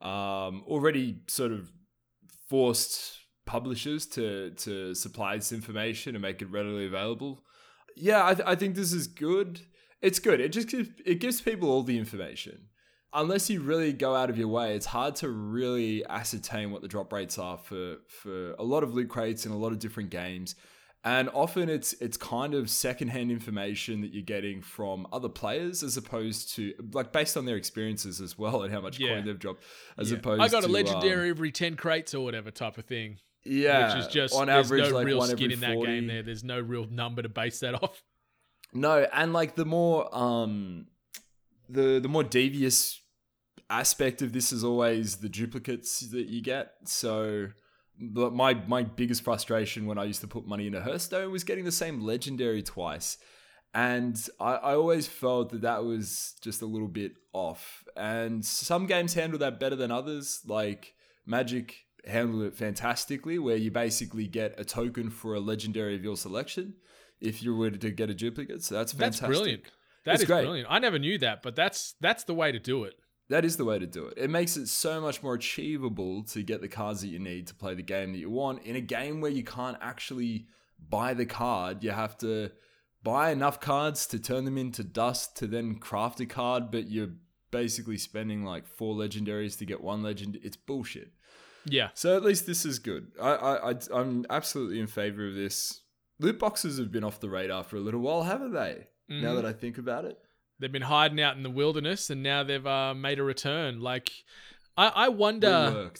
um, already sort of forced publishers to to supply this information and make it readily available. Yeah, I, th- I think this is good. It's good. It just gives, it gives people all the information. Unless you really go out of your way, it's hard to really ascertain what the drop rates are for for a lot of loot crates and a lot of different games. And often it's it's kind of secondhand information that you're getting from other players as opposed to like based on their experiences as well and how much Yeah. coin they've dropped as Yeah. opposed I got a to, legendary um, every 10 crates or whatever type of thing. Yeah, which is just on there's average no like real skin in that 40. game there. There's no real number to base that off. No, and like the more um the the more devious aspect of this is always the duplicates that you get. So the- my my biggest frustration when I used to put money into Hearthstone was getting the same legendary twice. And I, I always felt that that was just a little bit off. And some games handle that better than others. Like Magic handled it fantastically, where you basically get a token for a legendary of your selection if you were to get a duplicate. So that's fantastic. That's brilliant. That is great. brilliant. I never knew that, but that's that's the way to do it. That is the way to do it. It makes it so much more achievable to get the cards that you need to play the game that you want. In a game where you can't actually buy the card, you have to buy enough cards to turn them into dust to then craft a card, but you're basically spending like four legendaries to get one legend. It's bullshit. Yeah. So at least this is good. I, I, I I'm absolutely in favor of this. Loot boxes have been off the radar for a little while, haven't they? Now Mhm. that I think about it. They've been hiding out in the wilderness and now they've uh, made a return. Like I, I wonder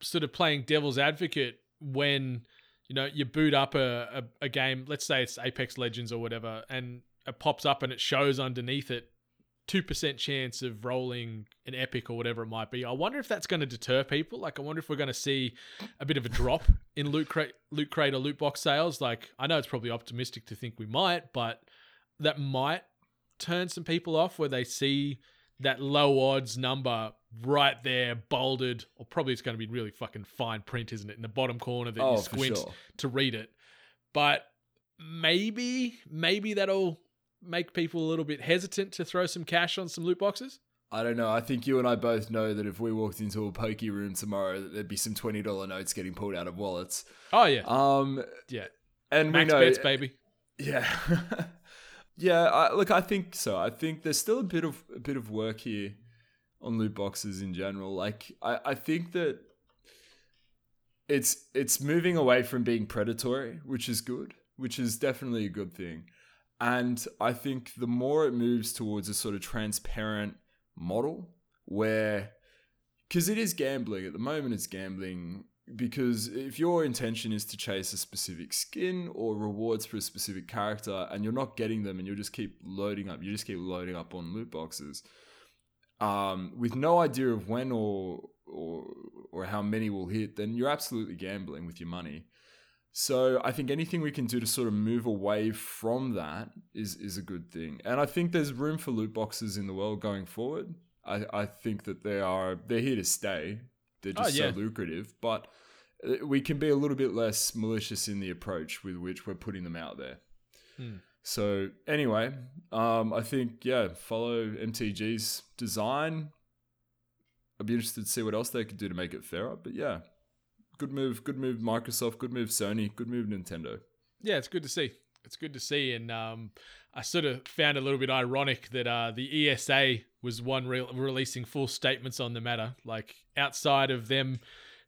sort of playing devil's advocate when you know you boot up a, a, a game let's say it's apex legends or whatever and it pops up and it shows underneath it 2% chance of rolling an epic or whatever it might be i wonder if that's going to deter people like i wonder if we're going to see a bit of a drop <laughs> in loot crate loot crate or loot box sales like i know it's probably optimistic to think we might but that might turn some people off where they see that low odds number right there, bolded, or probably it's going to be really fucking fine print, isn't it? In the bottom corner that Oh, you squint sure. to read it. But maybe, maybe that'll make people a little bit hesitant to throw some cash on some loot boxes. I don't know. I think you and I both know that if we walked into a pokey room tomorrow, that there'd be some twenty dollar notes getting pulled out of wallets. Oh yeah, Um, yeah. and Max we know, bets, baby. yeah, <laughs> yeah. I, look, I think so. I think there's still a bit of a bit of work here on loot boxes in general. Like, I, I think that it's it's moving away from being predatory, which is good, which is definitely a good thing. And I think the more it moves towards a sort of transparent model where because it is gambling at the moment it's gambling because if your intention is to chase a specific skin or rewards for a specific character and you're not getting them and you'll just keep loading up you just keep loading up on loot boxes um, with no idea of when or or or how many will hit then you're absolutely gambling with your money so I think anything we can do to sort of move away from that is is a good thing. And I think there's room for loot boxes in the world going forward. I, I think that they are they're here to stay. They're Oh, just yeah. so lucrative, but uh, we can be a little bit less malicious in the approach with which we're putting them out there. Hmm. So anyway, um, I think yeah, follow MTG's design. I'd be interested to see what else they could do to make it fairer. But yeah, good move, good move, Microsoft, good move, Sony, good move, Nintendo. Yeah, it's good to see. It's good to see, and um, I sort of found it a little bit ironic that uh, the ESA was one re- releasing full statements on the matter, like outside of them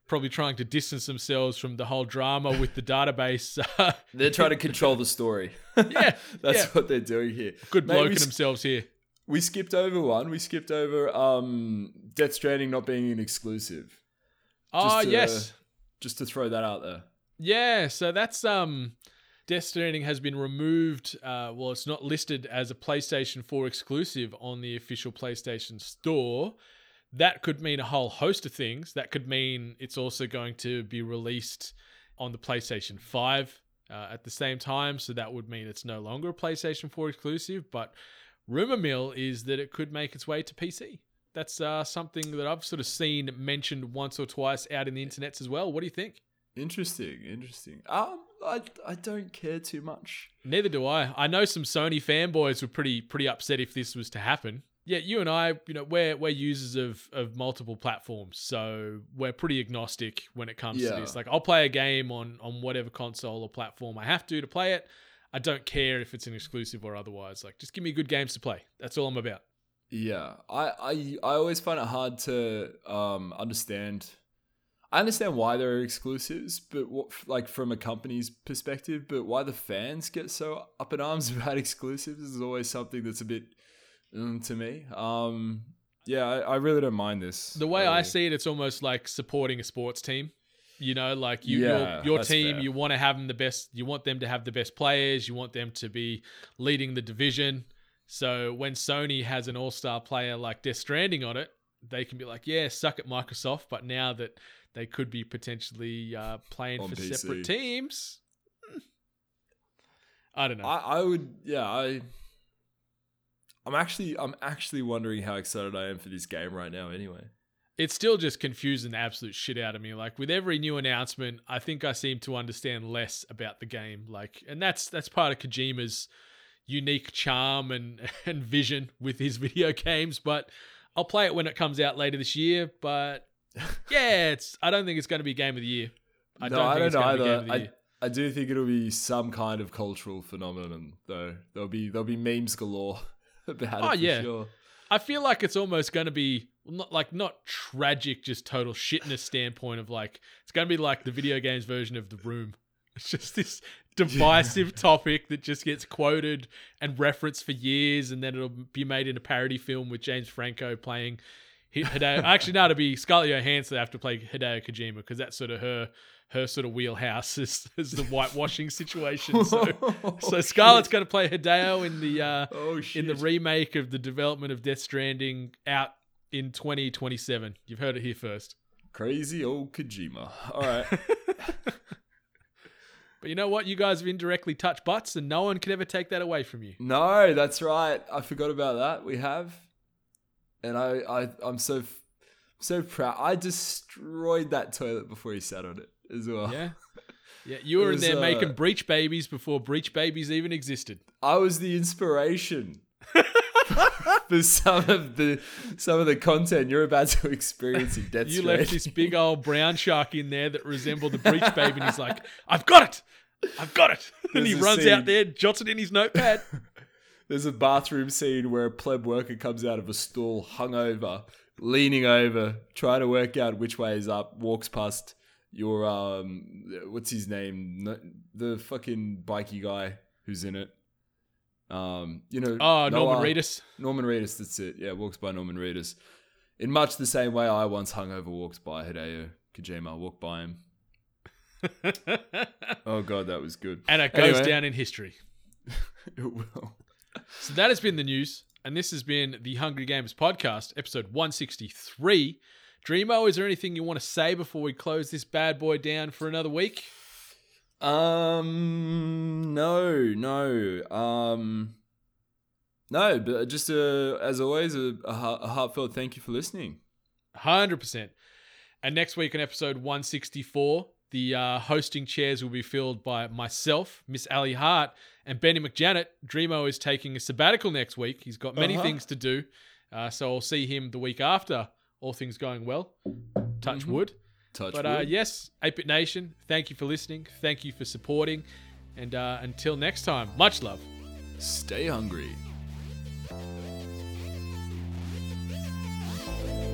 probably trying to distance themselves from the whole drama with the database. <laughs> Uh, They're trying to control the story. <laughs> Yeah, <laughs> that's yeah. what they're doing here. good bloke themselves here. We skipped over one. We skipped over um, Death Stranding not being an exclusive. Oh to- yes, Just to throw that out there. Yeah, so that's um Stranding has been removed. Uh, well, it's not listed as a PlayStation 4 exclusive on the official PlayStation Store. That could mean a whole host of things. That could mean it's also going to be released on the PlayStation 5 uh, at the same time. So that would mean it's no longer a PlayStation 4 exclusive. But rumor mill is that it could make its way to PC. That's uh, something that I've sort of seen mentioned once or twice out in the internets as well. What do you think? Interesting, interesting. Um, I, I don't care too much. Neither do I. I know some Sony fanboys were pretty pretty upset if this was to happen. Yeah, you and I, you know, we're we're users of of multiple platforms, so we're pretty agnostic when it comes Yeah. to this. Like, I'll play a game on on whatever console or platform I have to to play it. I don't care if it's an exclusive or otherwise. Like, just give me good games to play. That's all I'm about. Yeah, I, I, I always find it hard to um, understand. I understand why there are exclusives, but what, like from a company's perspective, but why the fans get so up in arms <laughs> about exclusives is always something that's a bit um, to me. Um, yeah, I, I really don't mind this. The way I Uh, see it, it's almost like supporting a sports team. You know, like you, Yeah, your, your team, fair. you want to have them the best. You want them to have the best players. You want them to be leading the division. So when Sony has an all-star player like Death Stranding on it, they can be like, "Yeah, suck at Microsoft." But now that they could be potentially uh, playing On for PC. separate teams, hmm, I don't know. I, I would, yeah, I. I'm actually, I'm actually wondering how excited I am for this game right now. Anyway, it's still just confusing the absolute shit out of me. Like with every new announcement, I think I seem to understand less about the game. Like, and that's that's part of Kojima's unique charm and <laughs> and vision with his video games. But I'll play it when it comes out later this year. But <laughs> yeah, it's I don't think it's going to be game of the year. I no, don't I don't it's know be game either. of the I, year. I do think it'll be some kind of cultural phenomenon, though. There'll be there'll be memes galore <laughs> about Oh, it. For yeah. sure. I feel like it's almost going to be not like not tragic, just total shitness standpoint of like it's going to be like the video games version of the room. It's just this divisive topic that just gets quoted and referenced for years, and then it'll be made in a parody film with James Franco playing Hideo. <laughs> Actually, no, it'll be Scarlett Johansson have to play Hideo Kojima because that's sort of her her sort of wheelhouse <laughs> is, is the whitewashing situation. So, <laughs> so Scarlett's going to play Hideo in the uh, Oh in the remake of the development of Death Stranding out in 2027. You've heard it here first. Crazy old Kojima. All right. But you know what? You guys have indirectly touched butts, and no one can ever take that away from you. no, that's right. I forgot about that. We have, and I, I I'm so so proud. I destroyed that toilet before he sat on it as well. Yeah. <laughs> Yeah, you were in there uh, making breach babies before breach babies even existed. I was the inspiration <laughs> <laughs> for some of the some of the content you're about to experience in Death You left this big old brown shark in there that resembled a breach baby, and he's like, "I've got it, I've got it," and he runs scene- out there, jots it in his notepad. <laughs> There's a bathroom scene where a pleb worker comes out of a stall, hungover, leaning over, trying to work out which way is up. Walks past your um, what's his name? The fucking bikey guy who's in it. Um, you know. Oh, Norman Noah- Reedus. Norman Reedus. That's it. Yeah, walks by Norman Reedus. In much the same way I once hungover walks by Hideo Kojima. Walked by him. <laughs> Oh god, that was good. and it goes Anyway. down in history. <laughs> It will. So that has been the news, and this has been the Hungry Gamers podcast, episode 163. Dreamo, is there anything you want to say before we close this bad boy down for another week? Um, no, no, um, no. But just uh, as always, a, a, heart- a heartfelt thank you for listening. 100%. And next week on episode 164, the uh, hosting chairs will be filled by myself, Miss Ali Hart, and Benny McJanet. Dreamo is taking a sabbatical next week. He's got many Uh-huh. things to do. Uh, so I'll see him the week after, all things going well. Touch wood. Touch But uh, yes, Atebit Nation, thank you for listening. Thank you for supporting. And uh, until next time, much love. Stay hungry.